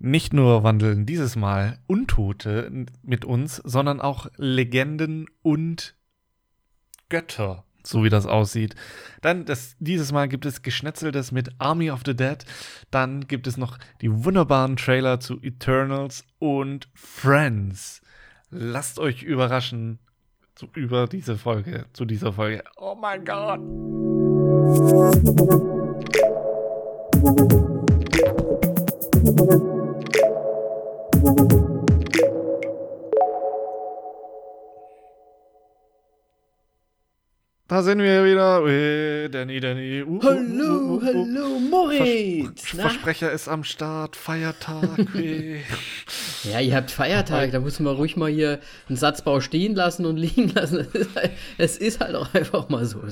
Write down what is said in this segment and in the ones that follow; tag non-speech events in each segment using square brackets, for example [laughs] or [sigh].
Nicht nur wandeln dieses Mal Untote mit uns, sondern auch Legenden und Götter, so wie das aussieht. Dann, das, dieses Mal gibt es Geschnetzeltes mit Army of the Dead. Dann gibt es noch die wunderbaren Trailer zu Eternals und Friends. Lasst euch überraschen zu, über diese Folge, zu dieser Folge. Oh mein Gott! [laughs] Da sind wir wieder. Hey, Danny, Danny. Uh, hallo, uh, uh, hallo, Moritz. Vers Versprecher ist am Start. Feiertag. [laughs] ja, ihr habt Feiertag. Da muss man ruhig mal hier einen Satzbau stehen lassen und [laughs] liegen lassen. Es ist halt auch einfach mal so.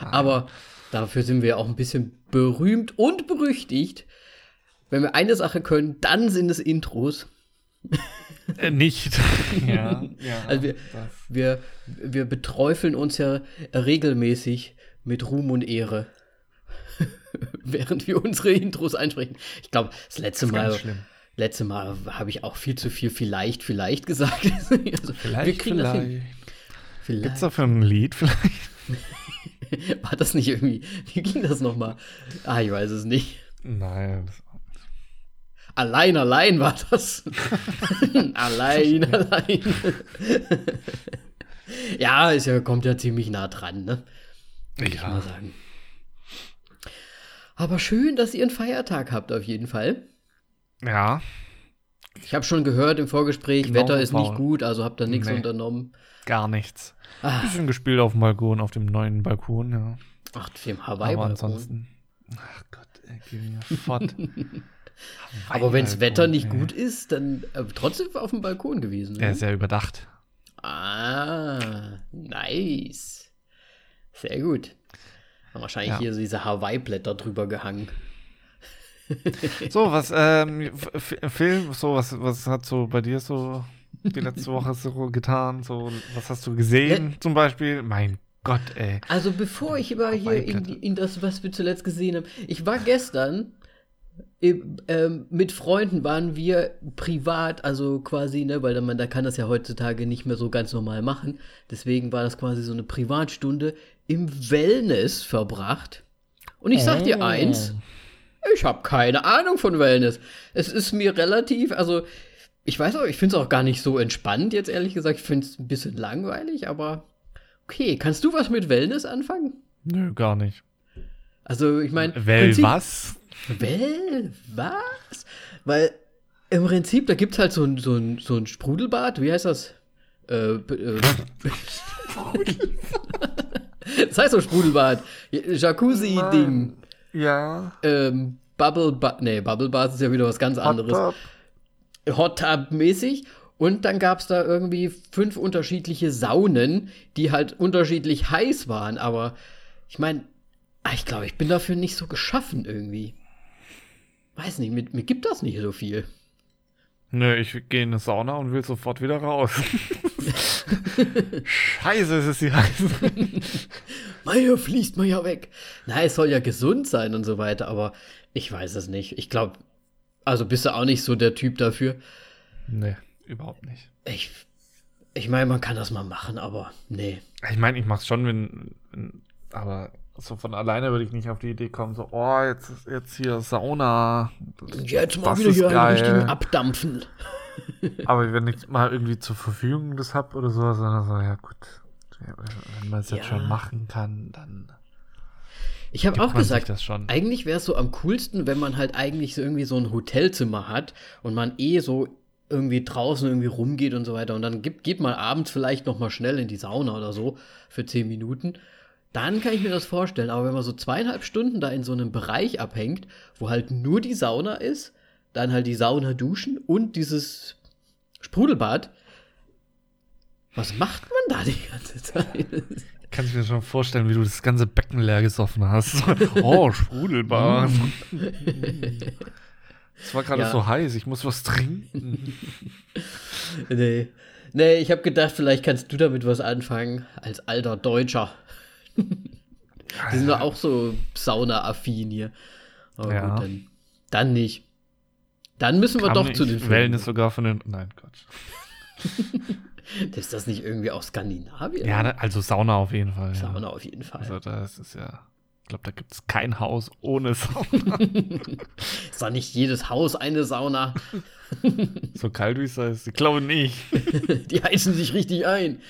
Aber dafür sind wir auch ein bisschen berühmt und berüchtigt. Wenn wir eine Sache können, dann sind es Intros. Äh, nicht. [laughs] ja, ja. [laughs] Also wir, wir, wir beträufeln uns ja regelmäßig mit Ruhm und Ehre, [laughs] während wir unsere Intros einsprechen. Ich glaube, das letzte das Mal. Letzte Mal habe ich auch viel zu viel vielleicht, vielleicht gesagt. also, vielleicht, vielleicht. vielleicht. Gibt's dafür ein Lied vielleicht? War das nicht irgendwie, wie ging das nochmal? Ah, ich weiß es nicht. Nein, Allein, allein war das. [laughs] allein, allein. [laughs] ja, es ja, kommt ja ziemlich nah dran, ne? Ja. ich mal sagen. Aber schön, dass ihr einen Feiertag habt, auf jeden Fall. Ja. Ich habe schon gehört im Vorgespräch, genau Wetter ist nicht gut, also habt ihr nichts nee, unternommen. Gar nichts. Ah. Bisschen gespielt auf dem Balkon, auf dem neuen Balkon, ja. Ach, dem Hawaii-Balkon. Aber ansonsten. Ach Gott, ey, geh mir fort. [laughs] Aber wenn das Wetter nicht gut ist, dann äh, trotzdem auf dem Balkon gewesen. Er ist ja überdacht. Ah, nice. Sehr gut. Haben wahrscheinlich ja. hier so diese Hawaii-Blätter drüber gehangen. [laughs] so, was, ähm, Film, so, was, was hat so bei dir so die letzte [laughs] Woche so getan? So, was hast du gesehen ja. zum Beispiel? Mein Gott, ey. Also bevor ich über hier in, in, das, was wir zuletzt gesehen haben, ich war gestern ähm, mit Freunden waren wir privat, also quasi, ne, weil man da kann das ja heutzutage nicht mehr so ganz normal machen. Deswegen war das quasi so eine Privatstunde im Wellness verbracht. Und ich sag dir oh. eins, ich habe keine Ahnung von Wellness. Es ist mir relativ, also ich weiß auch, ich finde es auch gar nicht so entspannt jetzt ehrlich gesagt. Ich finde es ein bisschen langweilig, aber okay. Kannst du was mit Wellness anfangen? Nö, gar nicht. Also ich meine. Well was? Well, was? Weil im Prinzip, da gibt es halt so ein, so, ein, so ein Sprudelbad, wie heißt das? Äh, äh, [laughs] das heißt so Sprudelbad. Jacuzzi-Ding. Ja. Ähm, Bubble Bath. Nee, Bubble Bath ist ja wieder was ganz anderes. Hot Tub. Hot Tub-mäßig. Und dann gab es da irgendwie fünf unterschiedliche Saunen, die halt unterschiedlich heiß waren. Aber ich meine, ich glaube, ich bin dafür nicht so geschaffen irgendwie weiß nicht, mir, mir gibt das nicht so viel. Nö, ich gehe in eine Sauna und will sofort wieder raus. [laughs] Scheiße, es ist hier heiß. [laughs] Meier fließt man ja weg. Na, es soll ja gesund sein und so weiter, aber ich weiß es nicht. Ich glaube, also bist du auch nicht so der Typ dafür. Nee, überhaupt nicht. Ich, ich meine, man kann das mal machen, aber nee. Ich meine, ich mach's schon, wenn, wenn aber so von alleine würde ich nicht auf die Idee kommen, so, oh, jetzt, jetzt hier Sauna. Jetzt mal wieder hier einen richtigen Abdampfen. [laughs] Aber wenn ich mal irgendwie zur Verfügung das habe oder sowas, dann so, ja gut, wenn man es jetzt ja. schon machen kann, dann. Ich habe auch gesagt, eigentlich wäre es so am coolsten, wenn man halt eigentlich so irgendwie so ein Hotelzimmer hat und man eh so irgendwie draußen irgendwie rumgeht und so weiter und dann gibt, geht mal abends vielleicht noch mal schnell in die Sauna oder so für zehn Minuten dann kann ich mir das vorstellen. Aber wenn man so zweieinhalb Stunden da in so einem Bereich abhängt, wo halt nur die Sauna ist, dann halt die Sauna duschen und dieses Sprudelbad, was macht man da die ganze Zeit? Kann ich mir schon vorstellen, wie du das ganze Becken leer gesoffen hast. [laughs] oh, Sprudelbad. [laughs] Es war gerade ja. so heiß, ich muss was trinken. [laughs] nee. Nee, ich habe gedacht, vielleicht kannst du damit was anfangen, als alter Deutscher. [laughs] Die sind doch auch so Sauna-affin hier. Aber ja. gut, dann, dann nicht. Dann müssen wir doch zu den Filmen. Wellness sogar von den. Nein, Gott. [laughs] ist das nicht irgendwie auch Skandinavien? Ja, also Sauna auf jeden Fall. Sauna ja. auf jeden Fall. Also das ist ja. Ich glaube, da gibt es kein Haus ohne Sauna. [laughs] ist da nicht jedes Haus eine Sauna? so kalt wie es ist. Ich glaube nicht. Die heizen sich richtig ein.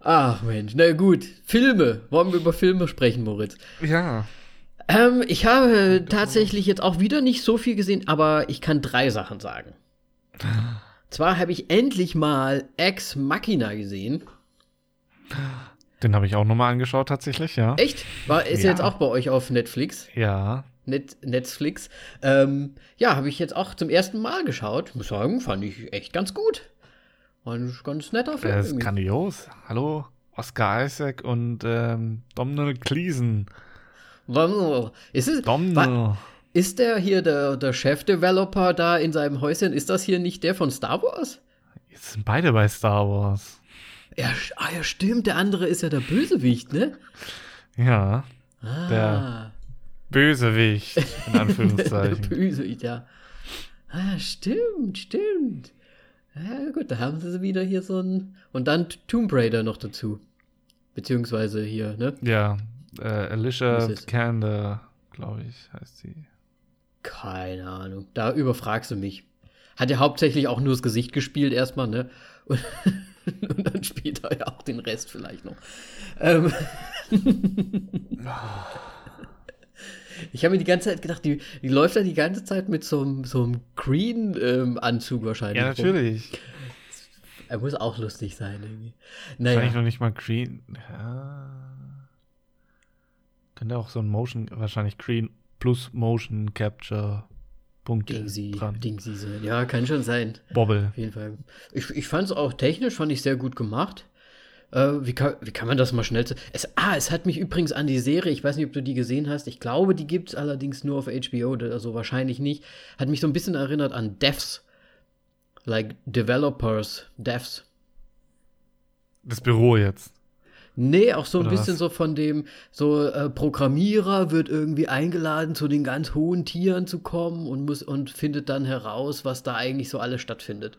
Ach Mensch, na gut. Filme. Wollen wir über Filme sprechen, Moritz? Ja. Ähm, ich habe tatsächlich jetzt auch wieder nicht so viel gesehen, aber ich kann drei Sachen sagen. Zwar habe ich endlich mal Ex Machina gesehen. Den habe ich auch nochmal angeschaut, tatsächlich, ja. Echt? War, ist ja. jetzt auch bei euch auf Netflix? Ja. Net, Netflix. Ähm, ja, habe ich jetzt auch zum ersten Mal geschaut. Muss sagen, fand ich echt ganz gut. Ein ganz netter Film. Er ist irgendwie. grandios. Hallo, Oscar Isaac und ähm, Domhnall Gleeson. Ist es, Domhnall. Ist der hier der, der Chef-Developer da in seinem Häuschen? Ist das hier nicht der von Star Wars? Jetzt sind beide bei Star Wars. Ja, ah, ja, stimmt. Der andere ist ja der Bösewicht, ne? Ja. Ah. Der Bösewicht, in [laughs] Anführungszeichen. der Bösewicht, ja. Ah, stimmt, stimmt. Ja, gut, da haben sie wieder hier so ein. Und dann Tomb Raider noch dazu. Beziehungsweise hier, ne? Ja, äh, Alicia Vikander, glaube ich, heißt sie. Keine Ahnung. Da überfragst du mich. Hat ja hauptsächlich auch nur das Gesicht gespielt, erstmal, ne? Und, [laughs] und dann spielt er ja auch den Rest vielleicht noch. Ähm. Ich habe mir die ganze Zeit gedacht, die, die läuft ja die ganze Zeit mit so einem, so einem Green-Anzug ähm, wahrscheinlich. Ja, natürlich. Er muss auch lustig sein, irgendwie. Naja. Wahrscheinlich noch nicht mal Green. Ja. Könnte auch so ein Motion, wahrscheinlich Green plus Motion Capture Punkte Dingsy, dran. Dingsy. Ja, kann schon sein. Bobble. Auf jeden Fall. Ich, ich fand es auch technisch, fand ich sehr gut gemacht. Äh, wie, kann, wie kann man das mal schnell. Es, ah, es hat mich übrigens an die Serie, ich weiß nicht, ob du die gesehen hast. Ich glaube, die gibt es allerdings nur auf HBO, also wahrscheinlich nicht. Hat mich so ein bisschen erinnert an Devs. Like Developers, Devs. Das Büro jetzt. Nee, auch so ein Oder bisschen was? so von dem, so äh, Programmierer wird irgendwie eingeladen, zu den ganz hohen Tieren zu kommen und muss und findet dann heraus, was da eigentlich so alles stattfindet.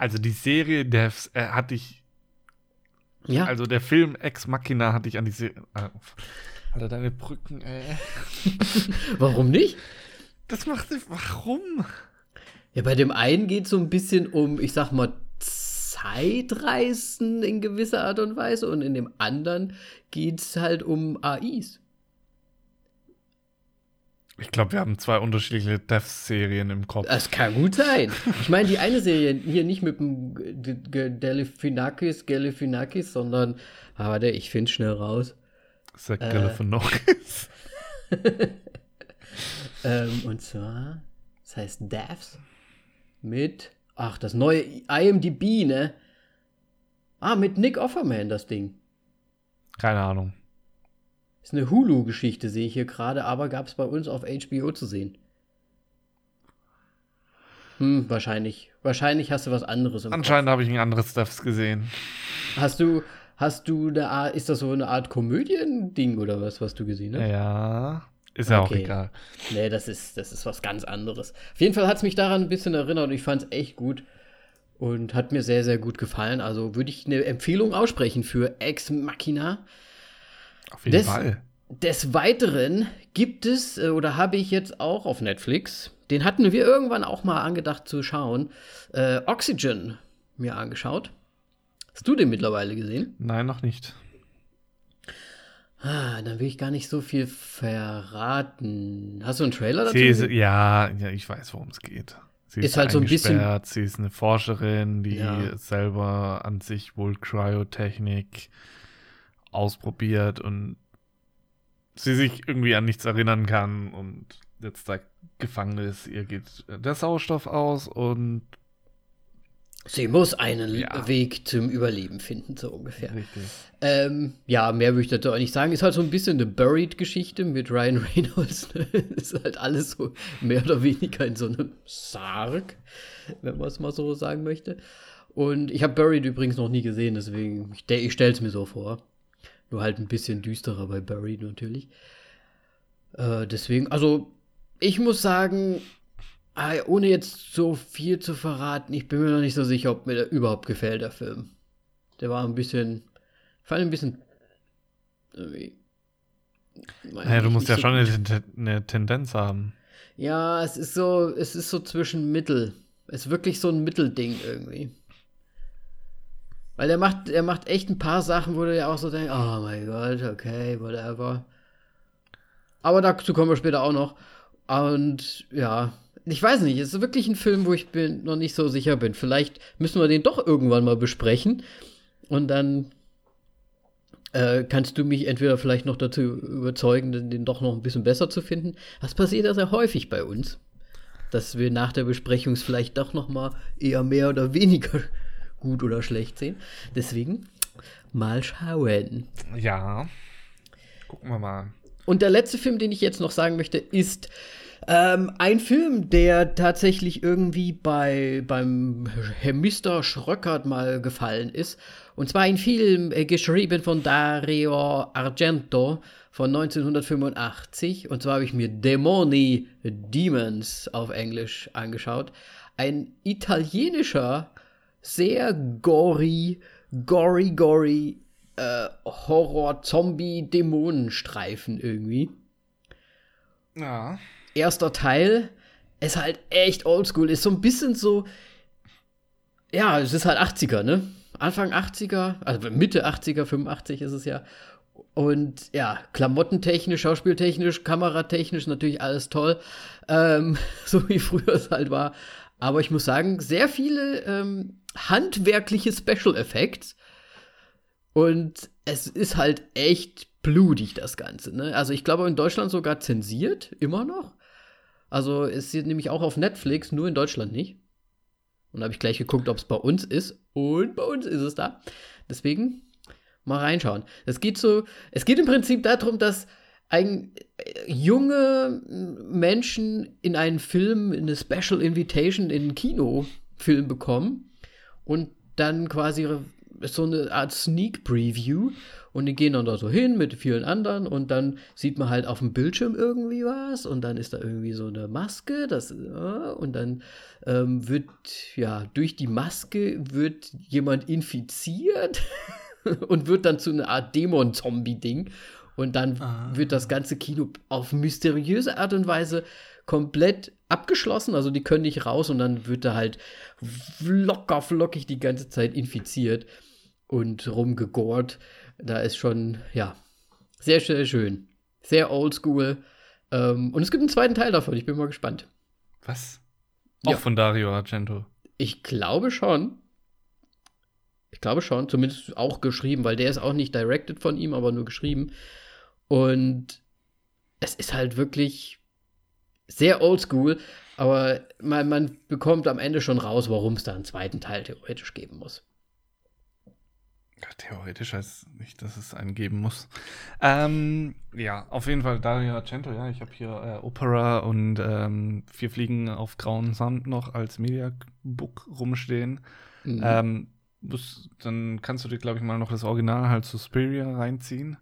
Also die Serie Devs äh, hatte ich. Ja. Also der Film Ex Machina hatte ich an die Serie. Äh, Alter, deine Brücken, ey. [laughs] Warum nicht? Das macht. Warum? Ja, bei dem einen geht es so ein bisschen um, ich sag mal, Zeitreisen in gewisser Art und Weise und in dem anderen geht es halt um AIs. Ich glaube, wir haben zwei unterschiedliche Death-Serien im Kopf. Das kann gut sein. Ich meine, die eine Serie hier nicht mit dem Galifianakis, Galifianakis, sondern, aber der, ich finde schnell raus. Sag äh, Galifianakis. [laughs] ähm, und zwar, das heißt Deaths mit, ach, das neue IMDb, ne? Ah, mit Nick Offerman, das Ding. Keine Ahnung. Ist eine Hulu-Geschichte, sehe ich hier gerade, aber gab es bei uns auf HBO zu sehen. Hm, wahrscheinlich. Wahrscheinlich hast du was anderes im Anscheinend habe ich ein anderes Stuffs gesehen. Hast du, hast du eine Art, ist das so eine Art Komödien-Ding oder was, was du gesehen hast? Ja, ist ja okay. auch egal. Nee, das ist, das ist was ganz anderes. Auf jeden Fall hat es mich daran ein bisschen erinnert und ich fand es echt gut und hat mir sehr, sehr gut gefallen. Also würde ich eine Empfehlung aussprechen für Ex Machina. Auf jeden des, Fall. Des Weiteren gibt es, äh, oder habe ich jetzt auch auf Netflix, den hatten wir irgendwann auch mal angedacht zu schauen, äh, Oxygen mir angeschaut. Hast du den mittlerweile gesehen? Nein, noch nicht. Ah, dann will ich gar nicht so viel verraten. Hast du einen Trailer dazu? Ist, ja, ja, ich weiß, worum es geht. Sie ist, ist halt so ein bisschen. Sie ist eine Forscherin, die ja. selber an sich wohl Cryotechnik ausprobiert und sie sich irgendwie an nichts erinnern kann und jetzt da gefangen ist. Ihr geht der Sauerstoff aus und Sie muss einen ja. Weg zum Überleben finden, so ungefähr. Richtig. Ähm, ja, mehr würde ich dazu auch nicht sagen. Ist halt so ein bisschen eine Buried-Geschichte mit Ryan Reynolds. Ne? [laughs] ist halt alles so mehr oder weniger in so einem Sarg, wenn man es mal so sagen möchte. Und ich habe Buried übrigens noch nie gesehen, deswegen, ich, ich stelle es mir so vor. Nur halt ein bisschen düsterer bei Barry natürlich. Äh, deswegen, also ich muss sagen, ah, ohne jetzt so viel zu verraten, ich bin mir noch nicht so sicher, ob mir der überhaupt gefällt, der Film. Der war ein bisschen, ich fand ein bisschen irgendwie. Naja, du musst ja so schon eine, eine, Tendenz haben. Ja, es ist so, es ist so zwischen Mittel. Es ist wirklich so ein Mittelding irgendwie. Weil er macht, er macht echt ein paar Sachen, wo du ja auch so denkst, oh mein Gott, okay, whatever. Aber dazu kommen wir später auch noch. Und ja, ich weiß nicht, es ist wirklich ein Film, wo ich bin, noch nicht so sicher bin. Vielleicht müssen wir den doch irgendwann mal besprechen. Und dann äh, kannst du mich entweder vielleicht noch dazu überzeugen, den doch noch ein bisschen besser zu finden. Das passiert ja sehr häufig bei uns. Dass wir nach der Besprechung vielleicht doch noch mal eher mehr oder weniger gut oder schlecht sehen. Deswegen mal schauen. Ja. Gucken wir mal. Und der letzte Film, den ich jetzt noch sagen möchte, ist ähm, ein Film, der tatsächlich irgendwie bei, beim Herr Mr. Schröckert mal gefallen ist. Und zwar ein Film äh, geschrieben von Dario Argento von 1985. Und zwar habe ich mir Demoni Demons auf Englisch angeschaut. Ein italienischer, sehr gory, gory, gory äh, Horror-Zombie-Dämonenstreifen irgendwie. Ja erster Teil ist halt echt oldschool. Ist so ein bisschen so. Ja, es ist halt 80er, ne? Anfang 80er, also Mitte 80er, 85 ist es ja. Und ja, klamottentechnisch, schauspieltechnisch, kameratechnisch natürlich alles toll. Ähm, [laughs] so wie früher es halt war. Aber ich muss sagen, sehr viele ähm, handwerkliche Special Effects. Und es ist halt echt blutig, das Ganze. Ne? Also ich glaube in Deutschland sogar zensiert, immer noch. Also ist sie nämlich auch auf Netflix, nur in Deutschland nicht. Und da habe ich gleich geguckt, ob es bei uns ist. Und bei uns ist es da. Deswegen mal reinschauen. Es geht so, es geht im Prinzip darum, dass ein, äh, junge Menschen in einen Film, in eine Special Invitation in einen Kinofilm bekommen und dann quasi so eine Art Sneak Preview. Und die gehen dann da so hin mit vielen anderen. Und dann sieht man halt auf dem Bildschirm irgendwie was. Und dann ist da irgendwie so eine Maske, das und dann ähm, wird ja durch die Maske wird jemand infiziert. [laughs] Und wird dann zu einer Art Dämon-Zombie-Ding. Und dann ah. wird das ganze Kino auf mysteriöse Art und Weise komplett abgeschlossen, also die können nicht raus und dann wird er halt locker flockig die ganze Zeit infiziert und rumgegort. Da ist schon, ja, sehr, sehr schön. Sehr oldschool. Ähm, und es gibt einen zweiten Teil davon. Ich bin mal gespannt. Was? Auch ja. von Dario Argento. Ich glaube schon. Ich glaube schon. Zumindest auch geschrieben, weil der ist auch nicht directed von ihm, aber nur geschrieben. Und es ist halt wirklich sehr oldschool, aber man, man bekommt am Ende schon raus, warum es da einen zweiten Teil theoretisch geben muss. Theoretisch heißt nicht, dass es einen geben muss. Ähm, ja, auf jeden Fall Dario Argento, ja. Ich habe hier äh, Opera und ähm, Vier Fliegen auf grauen Sand noch als Mediabook rumstehen. Mhm. Ähm, dann kannst du dir, glaube ich, mal noch das Original halt Suspiria reinziehen.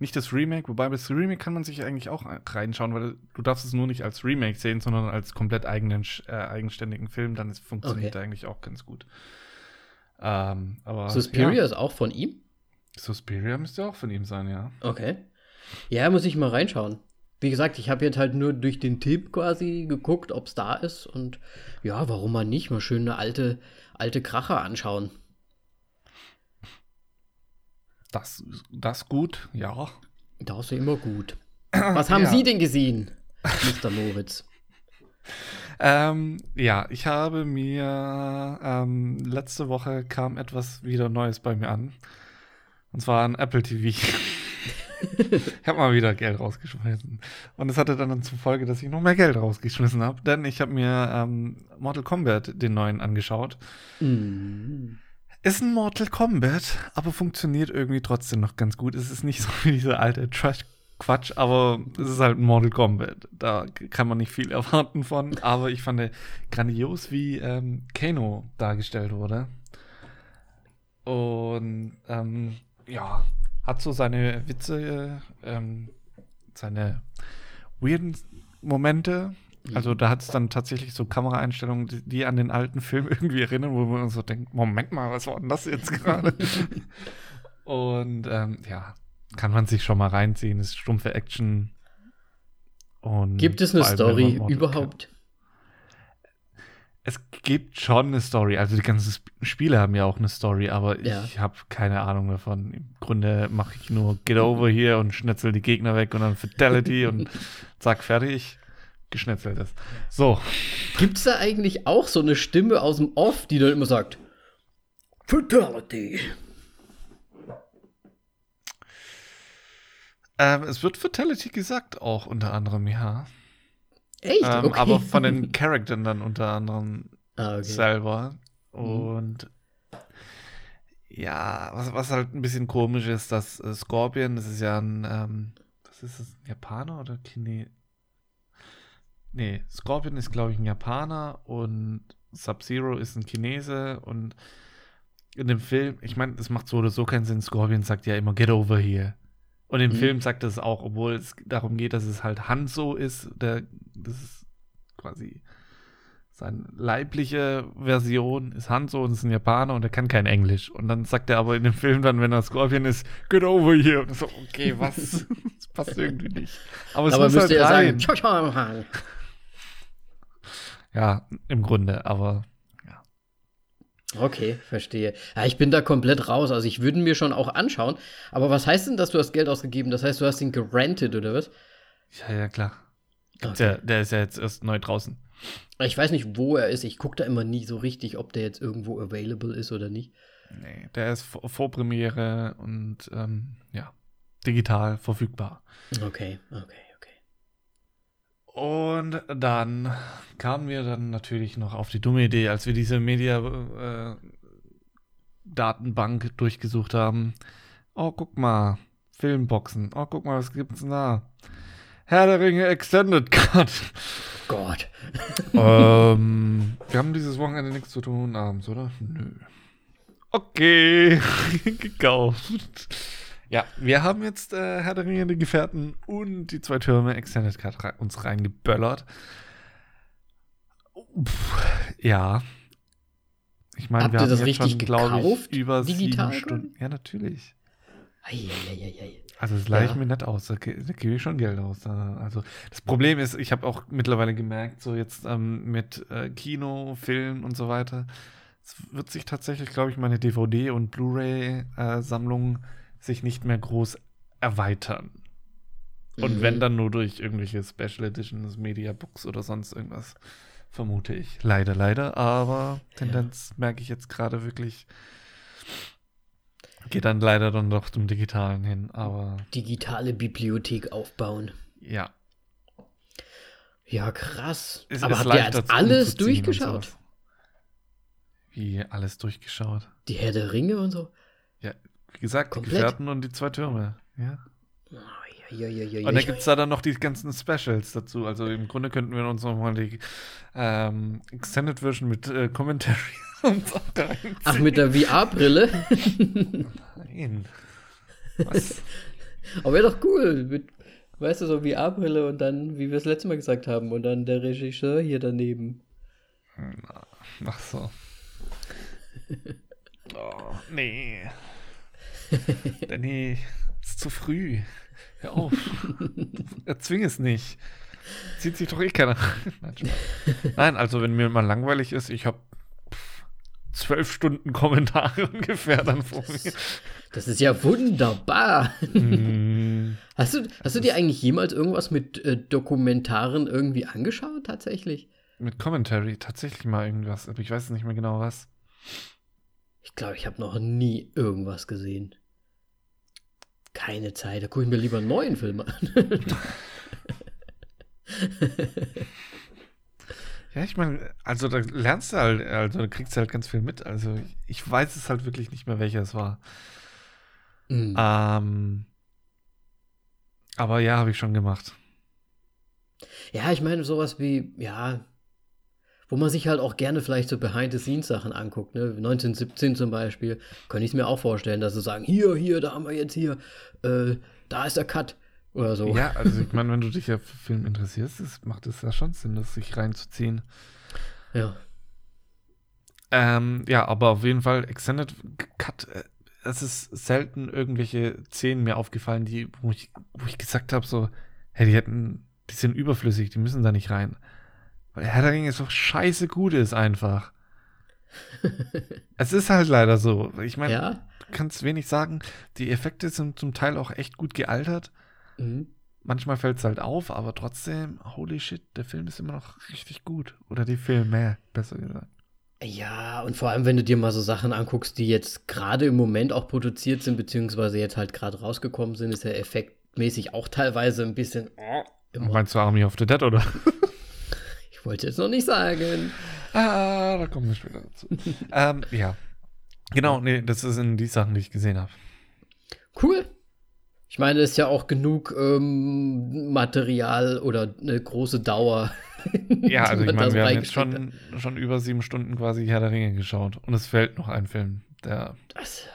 Nicht das Remake, wobei das Remake kann man sich eigentlich auch reinschauen, weil du darfst es nur nicht als Remake sehen, sondern als komplett eigenen, äh, eigenständigen Film. Dann ist, funktioniert okay. eigentlich auch ganz gut. Ähm, aber, Suspiria ja. ist auch von ihm? Suspiria müsste auch von ihm sein, ja. Okay. Ja, muss ich mal reinschauen. Wie gesagt, ich habe jetzt halt nur durch den Tipp quasi geguckt, ob es da ist. Und ja, warum mal nicht? Mal schön eine alte, alte Kracher anschauen. Das, das gut, ja. Das ist immer gut. [clears throat] Was haben ja. Sie denn gesehen, Mr. Moritz? Ähm, ja, ich habe mir ähm, letzte Woche kam etwas wieder Neues bei mir an. Und zwar ein Apple TV. [laughs] ich habe mal wieder Geld rausgeschmissen. Und es hatte dann zur Folge, dass ich noch mehr Geld rausgeschmissen habe, denn ich habe mir ähm, Mortal Kombat den neuen angeschaut. Mm. Ist ein Mortal Kombat, aber funktioniert irgendwie trotzdem noch ganz gut. Es ist nicht [laughs] so wie diese alte Trash Quatsch, aber es ist halt Mortal Kombat. Da kann man nicht viel [laughs] erwarten von. Aber ich fand grandios, wie ähm, Kano dargestellt wurde. Und ähm, ja, hat so seine Witze, ähm, seine weirden Momente. Also da hat es dann tatsächlich so Kameraeinstellungen, die, die, an den alten Film [laughs] irgendwie erinnern, wo man so denkt, Moment mal, was war denn das jetzt gerade? [laughs] Und ähm, ja, kann man sich schon mal reinziehen. ist stumpfe Action. Und Gibt es eine Story überhaupt? Es gibt schon eine Story. Also die ganzen Spiele haben ja auch eine Story, aber ja. ich habe keine Ahnung davon. Im Grunde mache ich nur Get over [laughs] hier und schnetzel die Gegner weg und dann Fatality und zack, fertig. Geschnetzelt ist. So. Gibt es da eigentlich auch so eine Stimme aus dem Off, die dann immer sagt: Fatality? Ähm, es wird Fatality gesagt, auch unter anderem, ja. Echt? Ähm, okay. Aber von den [laughs] Charakteren dann unter anderem ah, okay. selber. Mhm. Und mhm. ja, was, was halt ein bisschen komisch ist, dass äh, Scorpion, das ist ja ein, ähm, was ist das, ein Japaner oder Chine? Nee, Scorpion ist, glaube ich, ein Japaner und Sub-Zero ist ein Chinese und in dem Film, ich meine, es macht so oder so keinen Sinn, Scorpion sagt ja immer, get over here. Und im mhm. Film sagt es auch, obwohl es darum geht, dass es halt Hanzo ist, der, das ist quasi seine leibliche Version ist Hanzo und ist ein Japaner und er kann kein Englisch. Und dann sagt er aber in dem Film dann, wenn er Scorpion ist, get over here. Und so, okay, was? [laughs] das passt irgendwie nicht. Aber es aber muss halt rein. Sagen, ja, im Grunde, aber Okay, verstehe. Ja, ich bin da komplett raus. Also ich würde mir schon auch anschauen. Aber was heißt denn, dass du das Geld ausgegeben? Das heißt, du hast ihn gerantet oder was? Ja, ja, klar. Okay. Der, der ist ja jetzt erst neu draußen. Ich weiß nicht, wo er ist. Ich gucke da immer nie so richtig, ob der jetzt irgendwo available ist oder nicht. Nee, der ist Vorpremiere und ähm, ja, digital verfügbar. Okay, okay. Und dann kamen wir dann natürlich noch auf die dumme Idee, als wir diese Media-Datenbank äh, durchgesucht haben. Oh, guck mal, Filmboxen. Oh, guck mal, was gibt's denn da? Herr der Ringe Extended Cut. Gott. [laughs] ähm, [laughs] wir haben dieses Wochenende nichts zu tun abends, oder? Nö. Okay, [laughs] gekauft. Ja, wir haben jetzt äh, Herr der Ringe, die Gefährten und die zwei Türme Extended Cut uns reingeböllert. Puh, ja. Ich meine, wir haben das jetzt schon, glaube ich, über digital sieben Stunden. Ja, natürlich. Eieieiei. Also das leihe ich mir nicht aus, da, da gebe ich schon Geld aus. Also das Problem ist, ich habe auch mittlerweile gemerkt, so jetzt ähm, mit äh, Kino, Film und so weiter, es wird sich tatsächlich, glaube ich, meine DVD- und Blu-ray-Sammlung äh, sich nicht mehr groß erweitern. Und mhm. wenn dann nur durch irgendwelche Special Editions, Media Books oder sonst irgendwas, vermute ich. Leider, leider, aber Tendenz ja. merke ich jetzt gerade wirklich. Geht dann leider dann doch zum Digitalen hin, aber. Digitale Bibliothek aufbauen. Ja. Ja, krass. Es, aber habt ihr jetzt alles durchgeschaut? Wie alles durchgeschaut? Die Herr der Ringe und so? Ja, wie gesagt, Komplett? die Gefährten und die zwei Türme. Ja. Ja, ja, ja, und dann gibt es da dann noch die ganzen Specials dazu. Also im Grunde könnten wir uns nochmal die ähm, Extended Version mit äh, Commentary [laughs] und so Ach, mit der VR-Brille? Nein. Was? [laughs] Aber wäre doch cool. Mit, weißt du, so VR-Brille und dann, wie wir es letztes Mal gesagt haben, und dann der Regisseur hier daneben. Ach so. [laughs] Oh, nee. [laughs] Danny, ist zu früh. Hör auf. [laughs] Erzwing es nicht. Zieht sich doch eh keiner. [laughs] Nein, Nein, also wenn mir mal langweilig ist, ich habe zwölf Stunden Kommentare ungefähr dann vor mir. Das ist ja wunderbar. Mm. Hast du, hast du dir eigentlich jemals irgendwas mit äh, Dokumentaren irgendwie angeschaut, tatsächlich? Mit Commentary, tatsächlich mal irgendwas, aber ich weiß nicht mehr genau was. Ich glaube, ich habe noch nie irgendwas gesehen. Keine Zeit, da gucke ich mir lieber einen neuen Film an. [laughs] ja, ich meine, also da lernst du halt, also da kriegst du halt ganz viel mit. Also ich weiß es halt wirklich nicht mehr, welcher es war. Mhm. Ähm, aber ja, habe ich schon gemacht. Ja, ich meine, sowas wie, ja, wo man sich halt auch gerne vielleicht so Behind-the-Scenes-Sachen anguckt. Ne? 1917 zum Beispiel, könnte ich es mir auch vorstellen, dass sie sagen, hier, hier, da haben wir jetzt hier, äh, da ist der Cut. Oder so. Ja, also [laughs] ich meine, wenn du dich ja für Film interessierst, das macht es ja schon Sinn, das sich reinzuziehen. Ja. Ähm, ja, aber auf jeden Fall Extended Cut. Äh, es ist selten irgendwelche Szenen mir aufgefallen, die, wo ich, wo ich gesagt habe, so, hey, die hätten, die sind überflüssig, die müssen da nicht rein. Weil Herr der Ringe ist doch scheiße gut ist einfach. es ist halt leider so. Ich meine, ja? du kannst wenig sagen. Die Effekte sind zum Teil auch echt gut gealtert. Mhm. Manchmal fällt es halt auf, aber trotzdem, holy shit, der Film ist immer noch richtig gut. Oder die Filme, besser gesagt. Ja, und vor allem, wenn du dir mal so Sachen anguckst, die jetzt gerade im Moment auch produziert sind, beziehungsweise jetzt halt gerade rausgekommen sind, ist der effektmäßig auch teilweise ein bisschen. Oh, Meinst du Army of the Dead, oder? [laughs] ich wollte jetzt noch nicht sagen. Ah, da kommen wir später dazu. ähm, ja. Genau, nee, das sind die Sachen, die ich gesehen habe. Cool. Ich meine, es ist ja auch genug ähm, Material oder eine große Dauer. [laughs] ja, also ich meine, wir haben jetzt schon, schon über sieben Stunden quasi Herr der Ringe geschaut. Und es fällt noch ein Film, der. Das,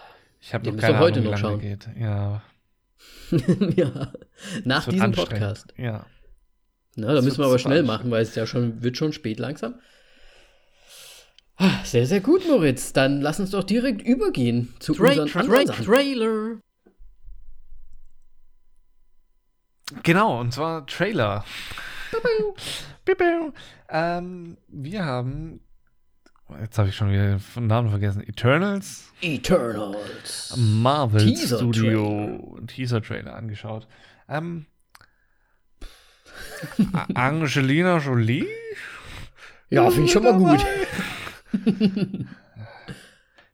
ich habe noch keine heute Ahnung, noch wie lange schauen. geht. Ja. [laughs] ja. Nach diesem. Podcast. Ja. Na, da Das müssen wir aber schnell machen, weil es ja schon wird schon spät langsam. Ah, Sehr, sehr gut, Moritz. Dann lass uns doch direkt übergehen zu unseren anderen Sachen. Trailer. Genau, und zwar Trailer. Ähm, wir haben. Jetzt habe ich schon wieder den Namen vergessen. Eternals Eternals. Marvel Teaser Studio Teaser Trailer angeschaut. Ähm, Angelina Jolie? Ja, finde ich schon mal gut.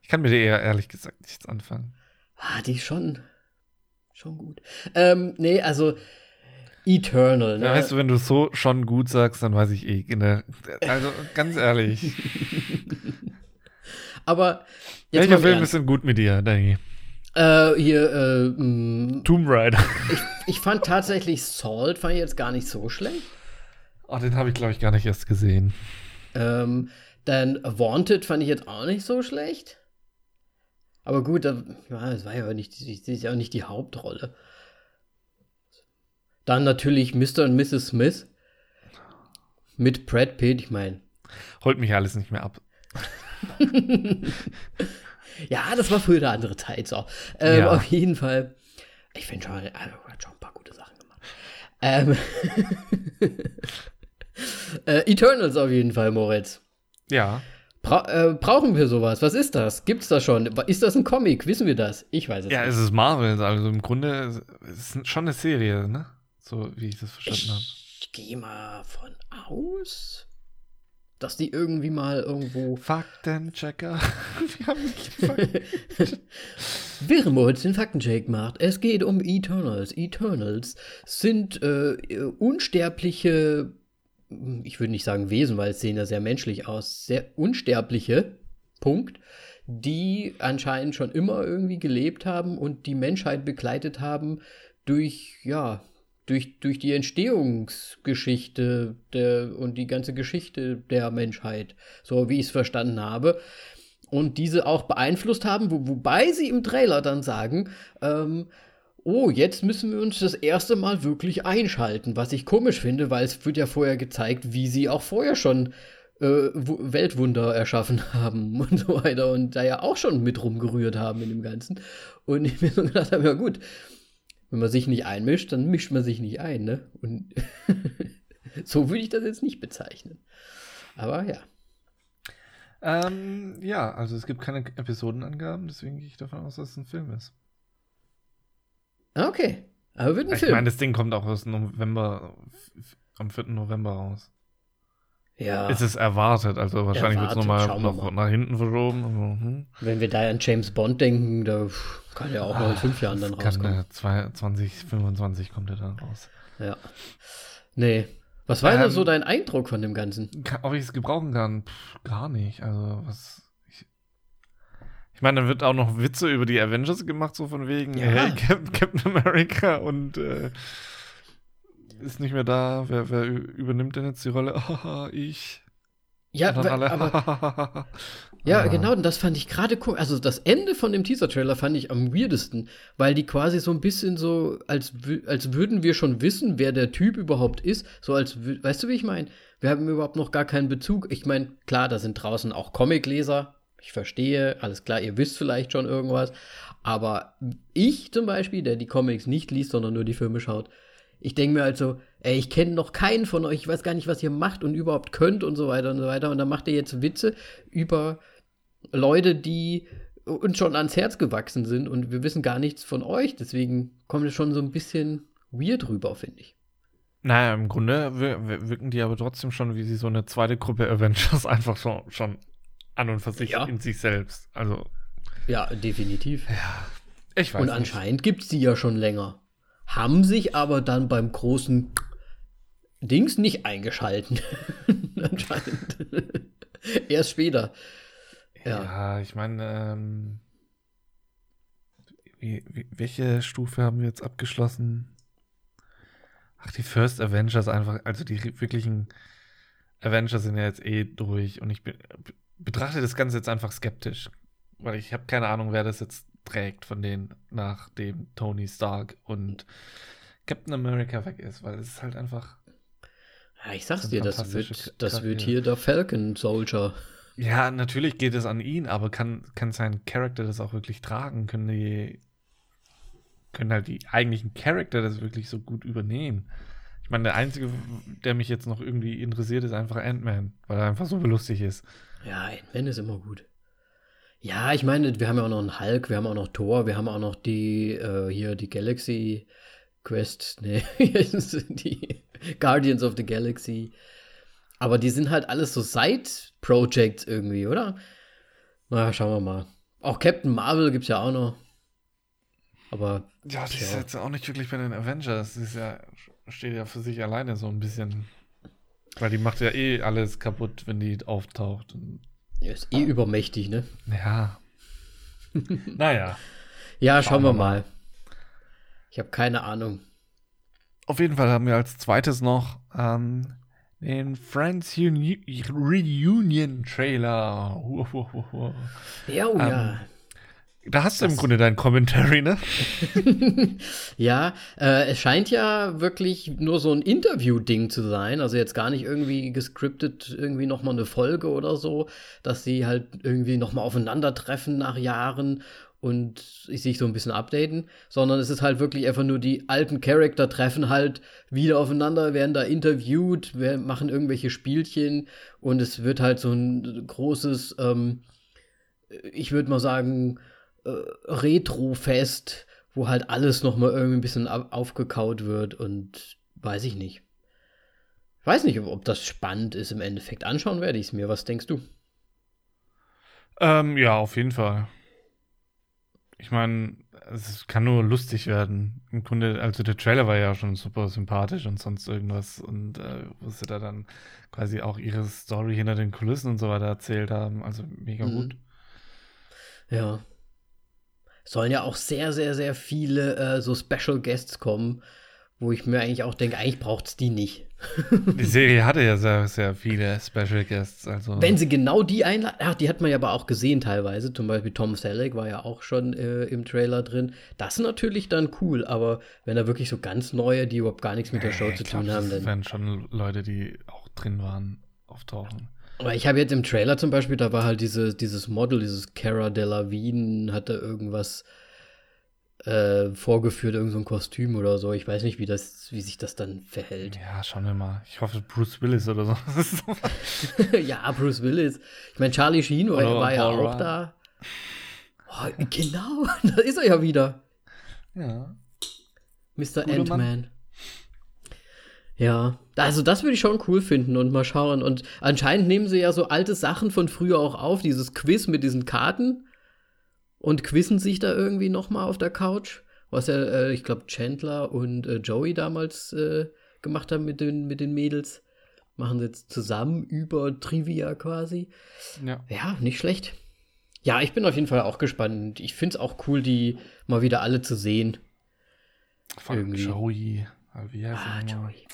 Ich kann mit ihr eher ehrlich gesagt nichts anfangen. Ah, die ist schon, schon gut. Ähm, nee, also Eternal, ne? Ja, weißt du, wenn du so schon gut sagst, dann weiß ich eh. Ne? Also ganz ehrlich. [laughs] Aber Welcher Film ist denn gut mit dir, Danny? Äh, hier, äh, mh, Tomb Raider. ich, ich fand tatsächlich Salt fand ich jetzt gar nicht so schlecht. Oh, den habe ich, glaube ich, gar nicht erst gesehen. Ähm, dann Wanted fand ich jetzt auch nicht so schlecht. Aber gut, da, ja, das war ja auch nicht, die- das ist ja auch nicht die Hauptrolle. Dann natürlich Mr. und Mrs. Smith mit Brad Pitt, ich meine. Holt mich alles nicht mehr ab. [laughs] Ja, das war früher eine andere Zeit so. Ähm, Ja. Auf jeden Fall. Ich finde schon, er hat schon ein paar gute Sachen gemacht. Ähm, [laughs] äh, Eternals auf jeden Fall, Moritz. Ja. Bra äh, brauchen wir sowas? Was ist das? Gibt's das schon? Ist das ein Comic? Wissen wir das? Ich weiß es Ja, nicht. es ist Marvel, also im Grunde ist es schon eine Serie, ne? So wie ich das verstanden habe. Ich gehe mal von aus, dass die irgendwie mal irgendwo. Faktenchecker. [laughs] Wir haben nicht gefragt. [laughs] Während Moritz den Faktencheck macht, es geht um Eternals. Eternals sind äh, unsterbliche, ich würde nicht sagen Wesen, weil es sehen ja sehr menschlich aus, sehr unsterbliche, Punkt, die anscheinend schon immer irgendwie gelebt haben und die Menschheit begleitet haben durch, ja, durch, durch die Entstehungsgeschichte der, und die ganze Geschichte der Menschheit, so wie ich es verstanden habe und diese auch beeinflusst haben, wo, wobei sie im Trailer dann sagen, ähm, oh, jetzt müssen wir uns das erste Mal wirklich einschalten, was ich komisch finde, weil es wird ja vorher gezeigt, wie sie auch vorher schon äh, Wu- Weltwunder erschaffen [laughs] haben und so weiter und da ja auch schon mit rumgerührt haben in dem Ganzen. Und ich mir so gedacht habe, ja gut, wenn man sich nicht einmischt, dann mischt man sich nicht ein, ne? Und [laughs] so würde ich das jetzt nicht bezeichnen. Aber ja. ähm, ja, also es gibt keine Episodenangaben, deswegen gehe ich davon aus, dass es ein Film ist. Okay. Aber wird ein Ich Film. meine, das Ding kommt auch aus November, am 4. November raus. Ja. Es ist erwartet, also wahrscheinlich wird es nochmal noch mal. nach hinten verschoben. Also, hm. Wenn wir da an James Bond denken, da kann ja auch noch in fünf Jahren dann Kann, rauskommen. äh, zwei- 2025 kommt er dann raus. Ja. Nee. Was war Ähm, denn so dein Eindruck von dem Ganzen? Ka- Ob ich es gebrauchen kann? Pff, gar nicht. Also, was. Ich, ich meine, dann wird auch noch Witze über die Avengers gemacht, so von wegen, Ja. hey, Cap Captain America und äh, ist nicht mehr da. Wer, wer übernimmt denn jetzt die Rolle? Ich. Ja, alle, aber [laughs] Ja, Aber genau, und das fand ich gerade cool. Also das Ende von dem Teaser-Trailer fand ich am weirdesten, weil die quasi so ein bisschen so, als, als würden wir schon wissen, wer der Typ überhaupt ist. So als, weißt du, wie ich meine? Wir haben überhaupt noch gar keinen Bezug. Ich meine, klar, da sind draußen auch Comicleser. Ich verstehe, alles klar, ihr wisst vielleicht schon irgendwas. Aber ich zum Beispiel, der die Comics nicht liest, sondern nur die Filme schaut, ich denke mir also, ey, ich kenne noch keinen von euch, ich weiß gar nicht, was ihr macht und überhaupt könnt und so weiter und so weiter. Und dann macht ihr jetzt Witze über Leute, die uns schon ans Herz gewachsen sind und wir wissen gar nichts von euch. Deswegen kommt es schon so ein bisschen weird rüber, finde ich. Naja, im Grunde wirken die aber trotzdem schon wie sie so eine zweite Gruppe Avengers [laughs] einfach schon, schon an und für sich ja. in sich selbst. Also. Ja, definitiv. Ja, ich weiß. Und anscheinend gibt es die ja schon länger haben sich aber dann beim großen Dings nicht eingeschalten. [laughs] Anscheinend. Erst später. Ja, ja ich meine, ähm, welche Stufe haben wir jetzt abgeschlossen? Ach, die First Avengers einfach, also die wirklichen Avengers sind ja jetzt eh durch und ich be betrachte das Ganze jetzt einfach skeptisch, weil ich habe keine Ahnung, wer das jetzt trägt von denen, nachdem Tony Stark und Captain America weg ist, weil es ist halt einfach. Ja, ich sag's dir, das wird, das wird hier der Falcon Soldier. Ja, natürlich geht es an ihn, aber kann, kann sein Charakter das auch wirklich tragen? Können die, können halt die eigentlichen Charakter das wirklich so gut übernehmen? Ich meine, der einzige, der mich jetzt noch irgendwie interessiert, ist einfach Ant-Man, weil er einfach so lustig ist. Ja, Ant-Man ist immer gut. Ja, ich meine, wir haben ja auch noch einen Hulk, wir haben auch noch Thor, wir haben auch noch die, äh, hier die Galaxy Quest, [laughs] ne, die Guardians of the Galaxy. Aber die sind halt alles so Side-Projects irgendwie, oder? Na, schauen wir mal. Auch Captain Marvel gibt's ja auch noch. Aber. Ja, die ist jetzt auch nicht wirklich bei den Avengers. Die ist ja, steht ja für sich alleine so ein bisschen. Weil die macht ja eh alles kaputt, wenn die auftaucht. Und er ist eh ah. übermächtig, ne? Ja. [laughs] naja. Ja, schauen, schauen wir mal. mal. Ich habe keine Ahnung. Auf jeden Fall haben wir als zweites noch ähm, den Friends Reunion Trailer. Ja, oh, ähm, ja. Da hast du das, im Grunde dein Commentary, ne? [laughs] ja, äh, es scheint ja wirklich nur so ein Interview-Ding zu sein. Also jetzt gar nicht irgendwie gescriptet, irgendwie nochmal eine Folge oder so, dass sie halt irgendwie nochmal aufeinandertreffen nach Jahren und sich so ein bisschen updaten, sondern es ist halt wirklich einfach nur die alten Charakter treffen halt wieder aufeinander, werden da interviewt, machen irgendwelche Spielchen und es wird halt so ein großes, ähm, ich würde mal sagen, äh, Retro-Fest, wo halt alles nochmal irgendwie ein bisschen aufgekaut wird und weiß ich nicht. Weiß nicht, ob das spannend ist im Endeffekt. Anschauen werde ich es mir. Was denkst du? Ähm, ja, auf jeden Fall. Ich meine, es kann nur lustig werden. Im Grunde, also der Trailer war ja schon super sympathisch und sonst irgendwas. Und äh, wo sie da dann quasi auch ihre Story hinter den Kulissen und so weiter erzählt haben. Also mega mhm. gut. Ja sollen ja auch sehr, sehr, sehr viele äh, so Special Guests kommen, wo ich mir eigentlich auch denke, eigentlich braucht es die nicht. [laughs] die Serie hatte ja sehr, sehr viele Special Guests. Also. Wenn sie genau die einladen, ach, die hat man ja aber auch gesehen teilweise. Zum Beispiel Tom Selleck war ja auch schon äh, im Trailer drin. Das ist natürlich dann cool, aber wenn da wirklich so ganz neue, die überhaupt gar nichts mit der Show äh, zu tun glaub, haben, dann. werden schon Leute, die auch drin waren, auftauchen. Aber ich habe jetzt im Trailer zum Beispiel, da war halt diese, dieses Model, dieses Cara Delevingne, hat da irgendwas äh, vorgeführt, irgendein so Kostüm oder so. Ich weiß nicht, wie, das, wie sich das dann verhält. Ja, schauen wir mal. Ich hoffe, Bruce Willis oder so. [laughs] [laughs] ja, Bruce Willis. Ich meine, Charlie Sheen war, war ja auch da. Oh, genau, [laughs] da ist er ja wieder. Ja. Mr. Ant-Man. Ja, also das würde ich schon cool finden und mal schauen. Und anscheinend nehmen sie ja so alte Sachen von früher auch auf, dieses Quiz mit diesen Karten und quizzen sich da irgendwie noch mal auf der Couch, was ja, äh, ich glaube, Chandler und äh, Joey damals äh, gemacht haben mit den, mit den Mädels. Machen sie jetzt zusammen über Trivia quasi. Ja. Ja, nicht schlecht. Ja, ich bin auf jeden Fall auch gespannt. Ich finde es auch cool, die mal wieder alle zu sehen. Von Joey. Wie heißt ah, Joey.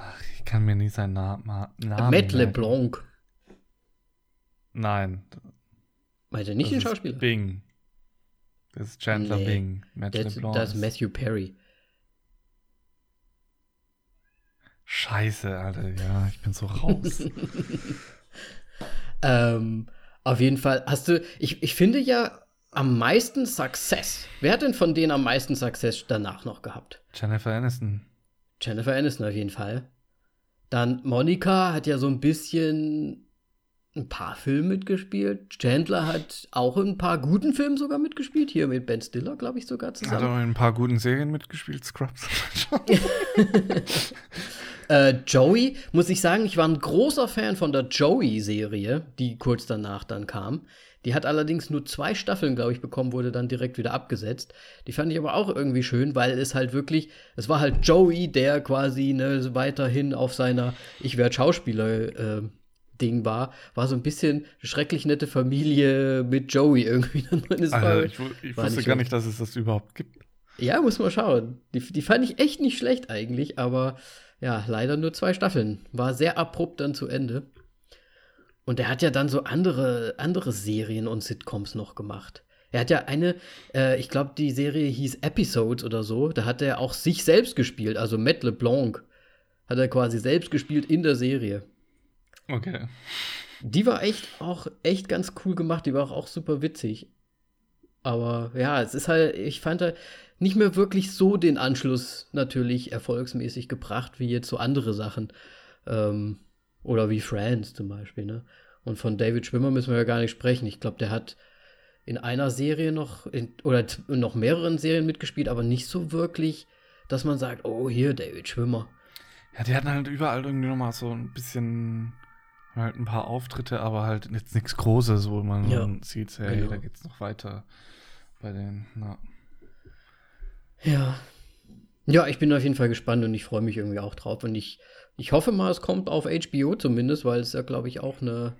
Ach, ich kann mir nicht seinen Namen. Namen Matt LeBlanc. Nein. Meint er nicht das den Schauspieler? Bing. Das ist Chandler nee, Bing. Matt das, das ist Matthew Perry. Scheiße, Alter. Ja, ich bin so raus. [laughs] ähm, auf jeden Fall hast du, ich, ich finde ja am meisten Success. Wer hat denn von denen am meisten Success danach noch gehabt? Jennifer Aniston. Jennifer Aniston auf jeden Fall. Dann Monika hat ja so ein bisschen ein paar Filme mitgespielt. Chandler hat auch in ein paar guten Filmen sogar mitgespielt. Hier mit Ben Stiller, glaube ich, sogar zusammen. Hat auch in ein paar guten Serien mitgespielt, Scrubs. [laughs] äh, Joey, muss ich sagen, ich war ein großer Fan von der Joey-Serie, die kurz danach dann kam. Die hat allerdings nur zwei Staffeln, glaube ich, bekommen, wurde dann direkt wieder abgesetzt. Die fand ich aber auch irgendwie schön, weil es halt wirklich, es war halt Joey, der quasi ne, weiterhin auf seiner Ich werde Schauspieler äh, Ding war, war so ein bisschen schrecklich nette Familie mit Joey irgendwie. [laughs] Alter, ich, ich wusste gar nicht, dass es das überhaupt gibt. Ja, muss man schauen. Die, die fand ich echt nicht schlecht eigentlich, aber ja, leider nur zwei Staffeln. War sehr abrupt dann zu Ende. Und er hat ja dann so andere, andere Serien und Sitcoms noch gemacht. Er hat ja eine, äh, ich glaube, die Serie hieß Episodes oder so. Da hat er auch sich selbst gespielt, also Matt LeBlanc hat er quasi selbst gespielt in der Serie. Okay. Die war echt auch echt ganz cool gemacht, die war auch, auch super witzig. Aber ja, es ist halt, ich fand halt nicht mehr wirklich so den Anschluss natürlich erfolgsmäßig gebracht, wie jetzt so andere Sachen. Ähm, oder wie Friends zum Beispiel, ne? Und von David Schwimmer müssen wir ja gar nicht sprechen. Ich glaube, der hat in einer Serie noch, in, oder noch mehreren Serien mitgespielt, aber nicht so wirklich, dass man sagt, oh, hier, David Schwimmer. Ja, die hatten halt überall irgendwie nochmal so ein bisschen, halt ein paar Auftritte, aber halt jetzt nichts Großes, wo man ja. sieht, hey, genau. da geht's noch weiter bei den, na. Ja. Ja, ich bin auf jeden Fall gespannt und ich freue mich irgendwie auch drauf. Und ich ich hoffe mal, es kommt auf HBO zumindest, weil es ja, glaube ich, auch eine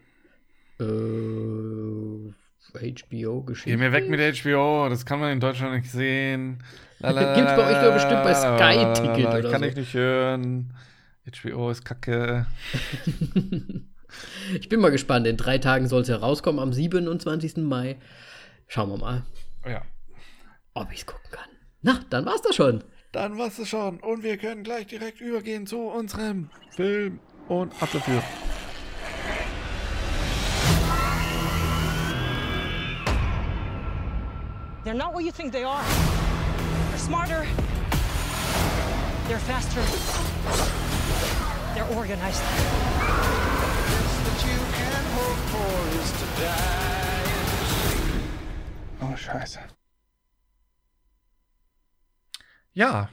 äh, HBO-Geschichte. Geh mir weg mit HBO, das kann man in Deutschland nicht sehen. Gibt es bei euch doch bestimmt bei Sky Ticket oder Kann so. ich nicht hören. HBO ist kacke. [laughs] ich bin mal gespannt. In drei Tagen soll es ja rauskommen, am 27. Mai. Schauen wir mal. Ja. Ob ich es gucken kann. Na, dann war's das schon. Dann war's es schon. Und wir können gleich direkt übergehen zu unserem Film und ab dafür. They're not what you think they are. They're smarter. They're faster. They're organized. Oh, scheiße. Ja.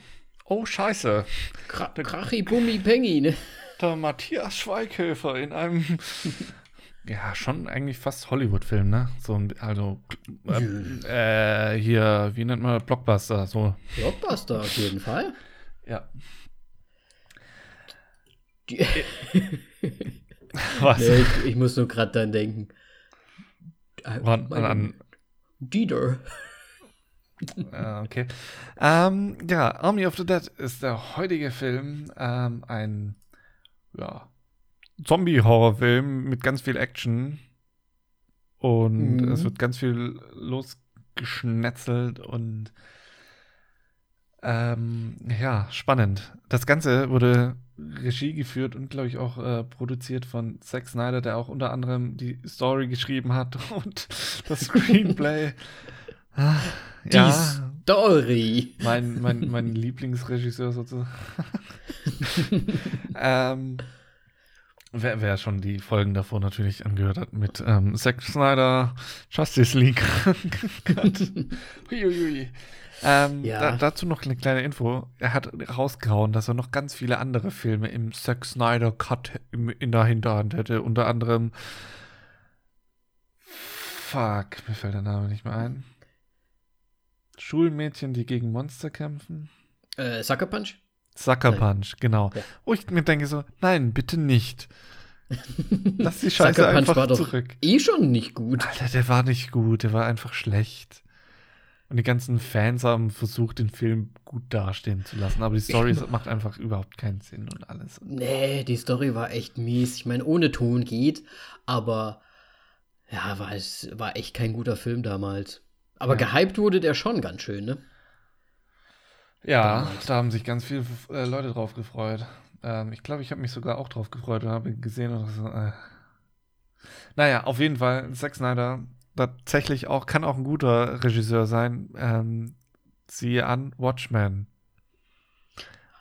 Oh, scheiße. Kra Krachi Bummi Pengi, ne? Der Matthias Schweighöfer in einem, [laughs] ja, schon eigentlich fast Hollywood-Film, ne? So, also, äh, äh, hier, wie nennt man Blockbuster? So. Blockbuster, auf jeden Fall. Ja. [laughs] Was? Nee, ich, ich, muss nur gerade dann denken. Wann, an, Dieter. Ah, okay. Ähm, ja, Army of the Dead ist der heutige Film. Ähm, ein ja, Zombie-Horrorfilm mit ganz viel Action. Und mhm. es wird ganz viel losgeschnetzelt und ähm, ja, spannend. Das Ganze wurde Regie geführt und, glaube ich, auch äh, produziert von Zack Snyder, der auch unter anderem die Story geschrieben hat [laughs] und das [laughs] Screenplay. Ah, die ja, Story. Mein, mein, mein Lieblingsregisseur sozusagen. [laughs] ähm, wer, wer schon die Folgen davor natürlich angehört hat mit ähm, Zack Snyder, Justice League. [laughs] Huiuiui. Ähm, ja. da, dazu noch eine kleine Info. Er hat rausgehauen, dass er noch ganz viele andere Filme im Zack Snyder Cut im, in der Hinterhand hätte. Unter anderem Fuck, mir fällt der Name nicht mehr ein. Schulmädchen, die gegen Monster kämpfen. Äh, Sucker Punch? Sucker Punch, genau. Ja. Wo ich mir denke so, nein, bitte nicht. [laughs] Lass die Scheiße Sucker einfach war zurück. Doch eh schon nicht gut. Alter, der war nicht gut, der war einfach schlecht. Und die ganzen Fans haben versucht, den Film gut dastehen zu lassen. Aber die Story macht einfach überhaupt keinen Sinn und alles. Nee, die Story war echt mies. Ich meine, ohne Ton geht, aber Ja, war, es war echt kein guter Film damals. Aber ja. gehypt wurde der schon ganz schön, ne? Ja, damals. da haben sich ganz viele äh, Leute drauf gefreut. Ähm, ich glaube, ich habe mich sogar auch drauf gefreut und habe gesehen und so, äh. Naja, auf jeden Fall, Zack Snyder tatsächlich auch, kann auch ein guter Regisseur sein. Ähm, siehe an Watchmen.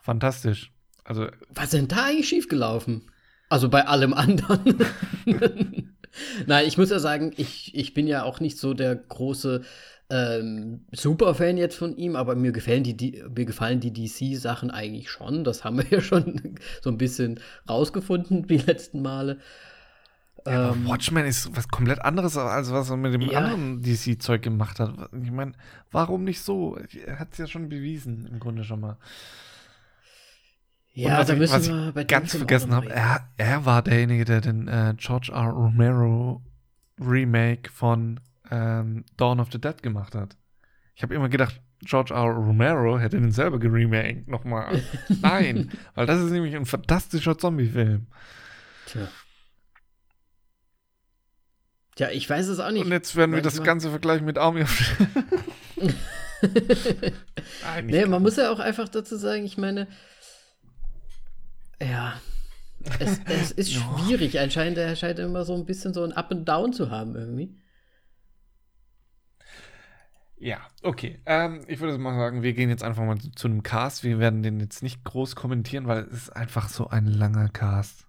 Fantastisch. Also, Was ist denn da eigentlich schiefgelaufen? Also bei allem anderen. [laughs] [laughs] [laughs] Nein, ich muss ja sagen, ich, ich bin ja auch nicht so der große ähm, Superfan jetzt von ihm, aber mir gefallen die, die mir gefallen die DC-Sachen eigentlich schon. Das haben wir [laughs] ja schon so ein bisschen rausgefunden die letzten Male. Ja, ähm, Watchmen ist was komplett anderes, als was er mit dem ja. anderen DC-Zeug gemacht hat. Ich meine, warum nicht so? Er hat es ja schon bewiesen, im Grunde schon mal. Ja, da ich, müssen wir bei ganz vergessen habe, er, er war derjenige, der den äh, George R. Romero Remake von ähm, Dawn of the Dead gemacht hat. Ich habe immer gedacht, George R. Romero hätte den selber geremaked nochmal. [laughs] Nein, weil das ist nämlich ein fantastischer Zombie-Film. Tja. Tja, ich weiß es auch nicht. Und jetzt werden wir das Ganze vergleichen mit Army of [laughs] Nee, man muss ja auch einfach dazu sagen, ich meine, ja. [laughs] Es, es ist schwierig. Anscheinend er scheint immer so ein bisschen so ein Up and Down zu haben irgendwie. Ja, okay. Ähm, ich würde mal sagen, wir gehen jetzt einfach mal zu, zu einem Cast. Wir werden den jetzt nicht groß kommentieren, weil es ist einfach so ein langer Cast.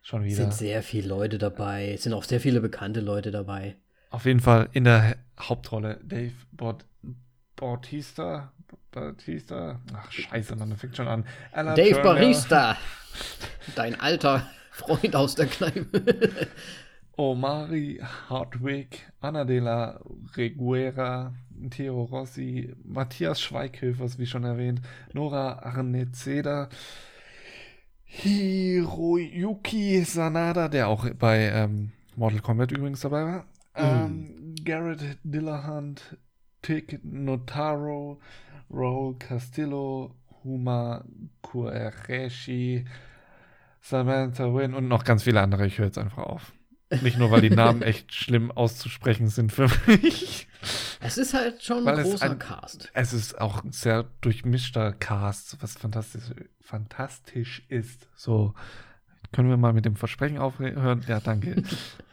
Schon wieder. Es sind sehr viele Leute dabei. Es sind auch sehr viele bekannte Leute dabei. Auf jeden Fall in der Hauptrolle Dave Baut Bautista. Batista. Ach, scheiße, man, fängt schon an. Ella Dave Turner. Barista. [laughs] Dein alter Freund aus der Kneipe. Omari Hartwig, Anna de la Reguera, Theo Rossi, Matthias Schweighöfers, wie schon erwähnt, Nora Arnezeda, Hiroyuki Sanada, der auch bei ähm, Mortal Kombat übrigens dabei war, mhm. ähm, Garrett Dillahunt, Tick Notaro, Raul Castillo, Huma Kuereshi, Samantha Wynn und noch ganz viele andere. Ich höre jetzt einfach auf. Nicht nur, weil die Namen [laughs] echt schlimm auszusprechen sind für mich. Es ist halt schon ein großer ein, Cast. Es ist auch ein sehr durchmischter Cast, was fantastisch, fantastisch ist. So, können wir mal mit dem Versprechen aufhören? Ja, danke.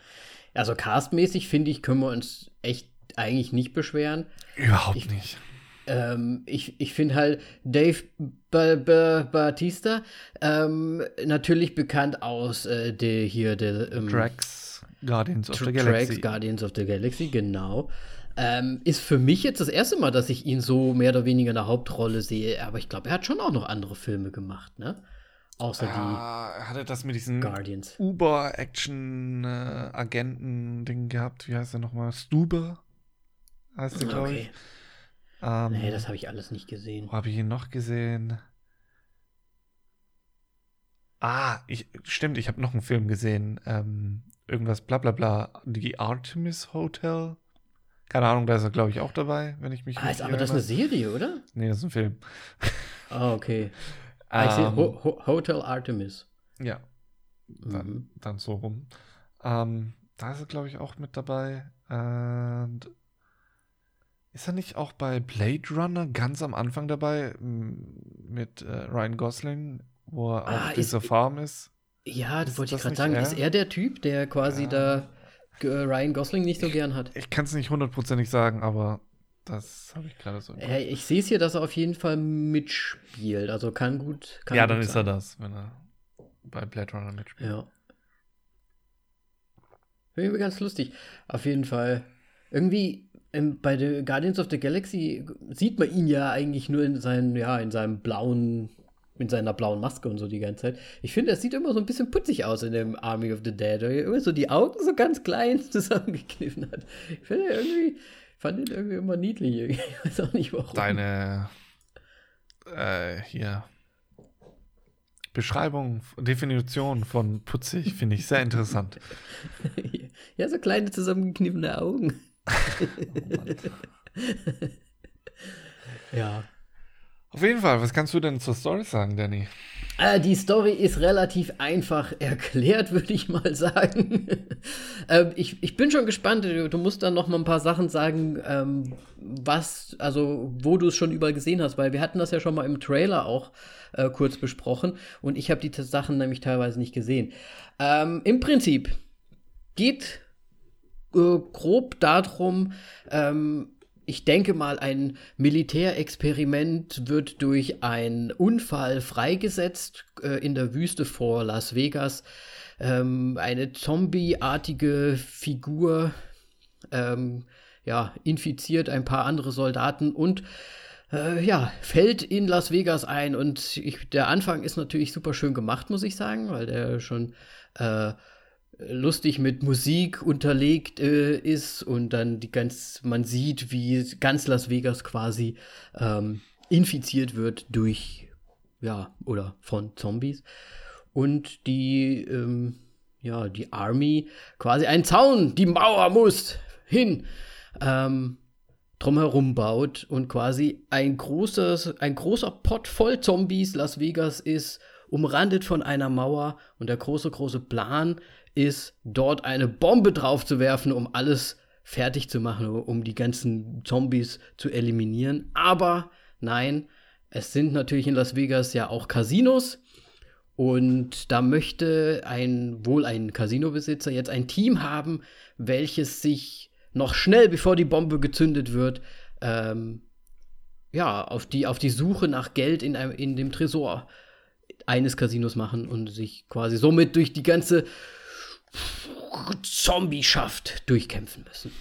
[laughs] also castmäßig finde ich, können wir uns echt eigentlich nicht beschweren. Überhaupt ich, nicht. Ähm, ich ich finde halt Dave ba ba Batista ähm, natürlich bekannt aus äh, der hier der ähm, Drax Guardians of the Galaxy. Drax Guardians of the Galaxy, genau. Ähm, ist für mich jetzt das erste Mal, dass ich ihn so mehr oder weniger in der Hauptrolle sehe. Aber ich glaube, er hat schon auch noch andere Filme gemacht, ne? Außer ja, die. Hat er das mit diesen Guardians. Uber-Action-Agenten-Ding gehabt? Wie heißt er nochmal? Stuber? Heißt der, glaube okay. ich. Ähm, nee, das habe ich alles nicht gesehen. Wo habe ich ihn noch gesehen? Ah, ich, stimmt, ich habe noch einen Film gesehen. Ähm, irgendwas bla bla bla. Die Artemis Hotel. Keine Ahnung, da ist er, glaube ich, auch dabei, wenn ich mich Ah, ist aber das eine Serie, oder? Nee, das ist ein Film. [laughs] Ah, okay. ähm, Ho Ho Hotel Artemis. Ja. Dann, mhm. dann so rum. Ähm, da ist er, glaube ich, auch mit dabei. Und ist er nicht auch bei Blade Runner ganz am Anfang dabei mit äh, Ryan Gosling, wo er ah, auf dieser Farm ist? Ja, das ist wollte ich gerade sagen. Er? Ist er der Typ, der quasi ja. da äh, Ryan Gosling nicht so ich, gern hat? Ich kann es nicht hundertprozentig sagen, aber das habe ich gerade so. Äh, ich sehe es hier, dass er auf jeden Fall mitspielt. Also kann gut. Kann ja, gut dann sein. ist er das, wenn er bei Blade Runner mitspielt. Ja. Finde ich ganz lustig. Auf jeden Fall. Irgendwie bei The Guardians of the Galaxy sieht man ihn ja eigentlich nur in seinen, ja, in seinem blauen, in seiner blauen Maske und so die ganze Zeit. Ich finde, er sieht immer so ein bisschen putzig aus in dem Army of the Dead. Immer so die Augen so ganz klein [laughs] zusammengekniffen hat. Ich finde irgendwie, fand ihn irgendwie immer niedlich. [laughs] Ich weiß auch nicht warum. Deine, äh, hier. Beschreibung, Definition von putzig finde ich sehr interessant. [laughs] ja, so kleine zusammengekniffene Augen. [laughs] ja. Auf jeden Fall, was kannst du denn zur Story sagen, Danny? Äh, die Story ist relativ einfach erklärt, [laughs] würde ich mal sagen. [laughs] ähm, ich, ich bin schon gespannt. Du musst dann noch mal ein paar Sachen sagen, ähm, was, also wo du es schon überall gesehen hast, weil wir hatten das ja schon mal im Trailer auch äh, kurz besprochen und ich habe die Sachen nämlich teilweise nicht gesehen. Ähm, Im Prinzip geht äh, grob darum, ähm, ich denke mal, ein Militärexperiment wird durch einen Unfall freigesetzt äh, in der Wüste vor Las Vegas. Ähm, eine zombieartige Figur ähm, ja, infiziert ein paar andere Soldaten und äh, ja, fällt in Las Vegas ein. Und ich, der Anfang ist natürlich super schön gemacht, muss ich sagen, weil der schon äh, lustig mit Musik unterlegt äh, ist und dann die ganz, man sieht, wie ganz Las Vegas quasi ähm, infiziert wird durch, ja, oder von Zombies. Und die, ähm, ja, die Army quasi einen Zaun, die Mauer muss hin, ähm, drumherum baut und quasi ein großes, ein großer Pott voll Zombies Las Vegas ist, umrandet von einer Mauer und der große, große Plan ist, dort eine Bombe drauf zu werfen, um alles fertig zu machen, um die ganzen Zombies zu eliminieren. Aber nein, es sind natürlich in Las Vegas ja auch Casinos. Und da möchte ein, wohl ein Casinobesitzer jetzt ein Team haben, welches sich noch schnell, bevor die Bombe gezündet wird, ähm, ja, auf die, auf die Suche nach Geld in, einem, in dem Tresor eines Casinos machen und sich quasi somit durch die ganze Zombie-Schaft durchkämpfen müssen.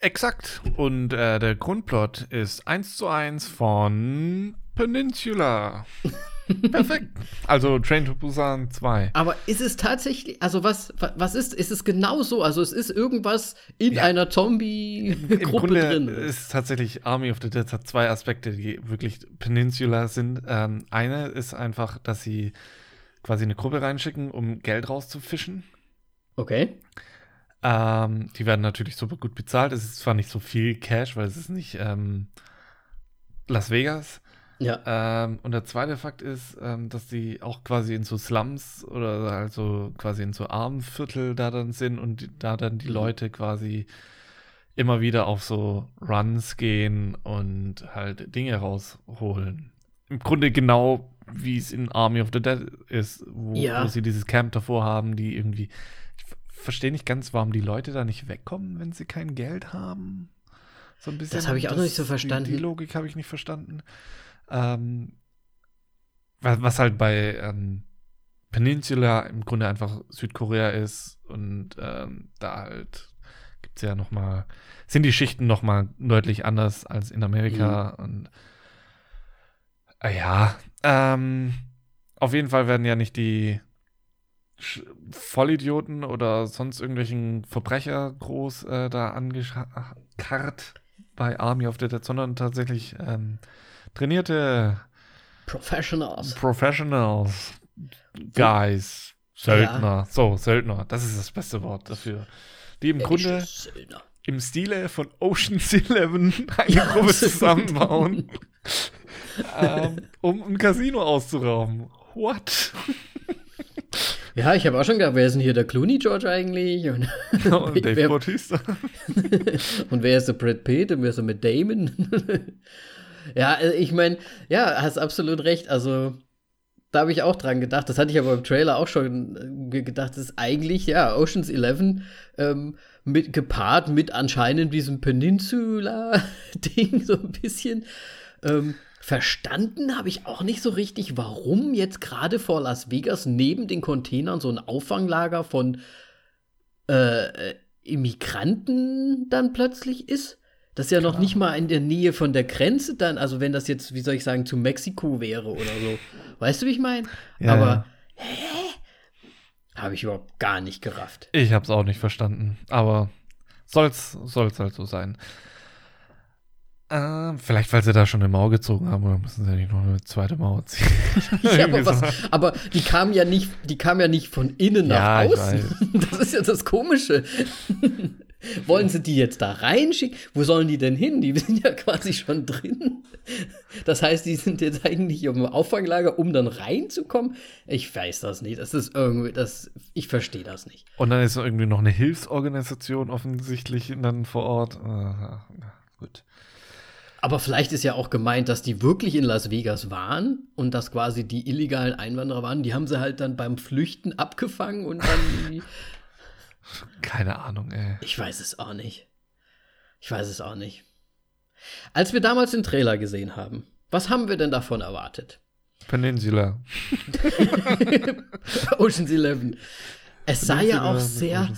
Exakt. Und äh, der Grundplot ist eins zu eins von Peninsula. [laughs] Perfekt. Also Train to Busan 2. Aber ist es tatsächlich, also was, was ist, ist es genau so? Also es ist irgendwas in ja. einer Zombie-Gruppe drin. Es ist tatsächlich Army of the Dead hat zwei Aspekte, die wirklich Peninsula sind. Ähm, eine ist einfach, dass sie quasi eine Gruppe reinschicken, um Geld rauszufischen. Okay. Ähm, die werden natürlich super gut bezahlt. Es ist zwar nicht so viel Cash, weil es ist nicht ähm, Las Vegas. Ja. Ähm, und der zweite Fakt ist, ähm, dass die auch quasi in so Slums oder also quasi in so Armviertel da dann sind und die, da dann die mhm. Leute quasi immer wieder auf so Runs gehen und halt Dinge rausholen. Im Grunde genau wie es in Army of the Dead ist, wo, ja. wo sie dieses Camp davor haben, die irgendwie. Ich verstehe nicht ganz, warum die Leute da nicht wegkommen, wenn sie kein Geld haben. So ein bisschen. Das habe ich auch das, noch nicht so verstanden. Die, die Logik habe ich nicht verstanden. Ähm, was, was, halt bei ähm, Peninsula im Grunde einfach Südkorea ist und ähm, da halt gibt es ja noch mal, sind die Schichten noch mal deutlich anders als in Amerika mhm. und ja, ähm, auf jeden Fall werden ja nicht die Vollidioten oder sonst irgendwelchen Verbrecher groß äh, da angekarrt bei Army of the Dead, sondern tatsächlich ähm, trainierte Professionals. Professionals. Guys. Söldner. Ja. So, Söldner. Das ist das beste Wort dafür. Die im Grunde im Stile von Ocean's Eleven [laughs] eine ja, Gruppe zusammenbauen ähm, um ein Casino auszurauben. What? [laughs] Ja, ich habe auch schon gedacht, wer ist denn hier der Clooney George eigentlich? Und, ja, [laughs] und Dave wer, Bautista. [laughs] und wer ist der Brad Pitt und wer ist der mit Damon? ja, also ich meine, ja, hast absolut recht. Also, da habe ich auch dran gedacht. Das hatte ich aber im Trailer auch schon äh, gedacht. Das ist eigentlich, ja, Oceans 11 ähm, mit, gepaart mit anscheinend diesem Peninsula-Ding so ein bisschen. Ähm, Verstanden habe ich auch nicht so richtig, warum jetzt gerade vor Las Vegas neben den Containern so ein Auffanglager von äh, Immigranten dann plötzlich ist. Das ist ja Klar. noch nicht mal in der Nähe von der Grenze dann, also wenn das jetzt, wie soll ich sagen, zu Mexiko wäre oder so. Weißt du, wie ich meine? Ja, Aber, ja. hä? Habe ich überhaupt gar nicht gerafft. Ich habe es auch nicht verstanden. Aber soll's, soll's halt so sein. Äh, vielleicht, weil sie da schon eine Mauer gezogen haben, oder müssen sie ja nicht noch eine zweite Mauer ziehen. [laughs] ja, aber, was, aber, die kam ja nicht, die kam ja nicht von innen nach ja, außen. [laughs] Das ist ja das Komische. [laughs] Wollen sie die jetzt da reinschicken? Wo sollen die denn hin? Die sind ja quasi schon drin. Das heißt, die sind jetzt eigentlich im Auffanglager, um dann reinzukommen? Ich weiß das nicht. Das ist irgendwie, das, ich verstehe das nicht. Und dann ist irgendwie noch eine Hilfsorganisation offensichtlich dann vor Ort. Aha, gut. Aber vielleicht ist ja auch gemeint, dass die wirklich in Las Vegas waren und dass quasi die illegalen Einwanderer waren. Die haben sie halt dann beim Flüchten abgefangen und dann [laughs] Keine Ahnung, ey. Ich weiß es auch nicht. Ich weiß es auch nicht. Als wir damals den Trailer gesehen haben, was haben wir denn davon erwartet? Peninsula. [laughs] Ocean's Eleven. Es sah ja auch sehr.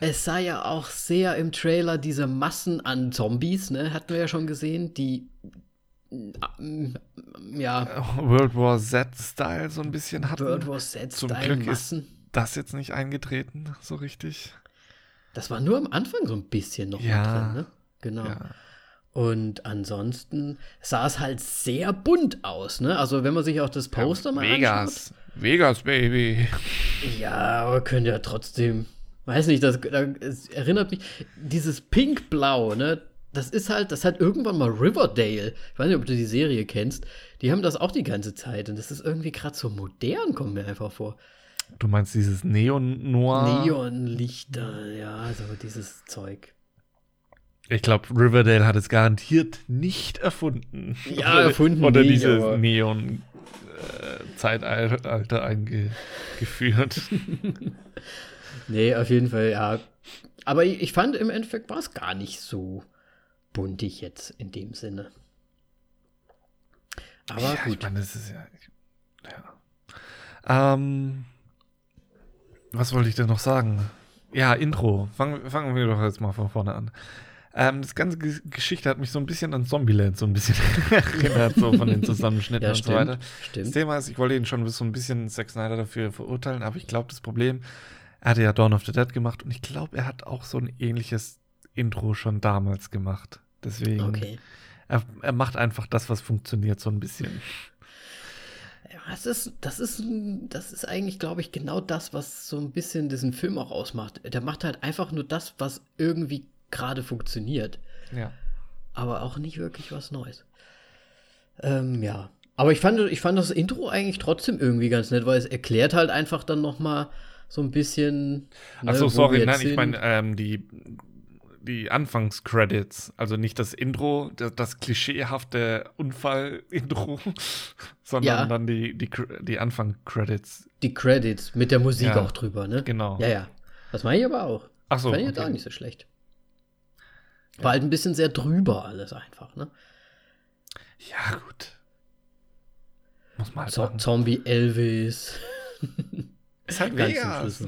Es sah ja auch sehr im Trailer diese Massen an Zombies, ne? Hatten wir ja schon gesehen, die mm, ja. World War Z-Style so ein bisschen hatten. World War Z-Style Massen. Ist das jetzt nicht eingetreten, so richtig. Das war nur am Anfang so ein bisschen noch ja, drin, ne? Genau. Ja. Und ansonsten sah es halt sehr bunt aus, ne? Also wenn man sich auch das Poster ja, mal Vegas. anschaut. Vegas, Baby. Ja, aber könnte ja trotzdem, weiß nicht, das, das erinnert mich, dieses Pink-Blau, ne? Das ist halt, das hat irgendwann mal Riverdale, ich weiß nicht, ob du die Serie kennst, die haben das auch die ganze Zeit und das ist irgendwie gerade so modern, kommt mir einfach vor. Du meinst dieses Neon-Noir? Neonlichter, ja, so dieses Zeug. Ich glaube, Riverdale hat es garantiert nicht erfunden. Ja, erfunden. Oder nicht, dieses Neon-Zeitalter äh, eingeführt. [laughs] nee, auf jeden Fall, ja. Aber ich, ich fand im Endeffekt war es gar nicht so buntig jetzt in dem Sinne. Aber ja, gut. Ich meine, das ist ja. ja. Ähm, was wollte ich denn noch sagen? Ja, Intro. Fangen, fangen wir doch jetzt mal von vorne an. Ähm, das ganze G Geschichte hat mich so ein bisschen an Zombieland so ein bisschen [laughs] erinnert, so von den [laughs] Zusammenschnitten ja, und stimmt, so weiter. Stimmt. Das Thema ist, ich wollte ihn schon so ein bisschen Zack Snyder dafür verurteilen, aber ich glaube, das Problem, er hatte ja Dawn of the Dead gemacht und ich glaube, er hat auch so ein ähnliches Intro schon damals gemacht. Deswegen, okay. er, er macht einfach das, was funktioniert, so ein bisschen. Ja, das ist, das ist, das ist eigentlich, glaube ich, genau das, was so ein bisschen diesen Film auch ausmacht. Der macht halt einfach nur das, was irgendwie gerade funktioniert. Ja. Aber auch nicht wirklich was Neues. Ähm, ja. Aber ich fand, ich fand das Intro eigentlich trotzdem irgendwie ganz nett, weil es erklärt halt einfach dann noch mal so ein bisschen. Ne, Achso, sorry, nein, ich meine, ähm, die die Anfangscredits, also nicht das Intro, das, das klischeehafte Unfall-Intro, [laughs] sondern ja. dann die, die, die Anfang-Credits. Die Credits mit der Musik ja. auch drüber, ne? Genau. Ja, ja. Das meine ich aber auch. Ach so. Fand ich okay. jetzt auch nicht so schlecht. War ja. halt ein bisschen sehr drüber alles einfach, ne? Ja, gut. Muss man halt Zo Zombie Elvis. [laughs] Ist halt Vegas.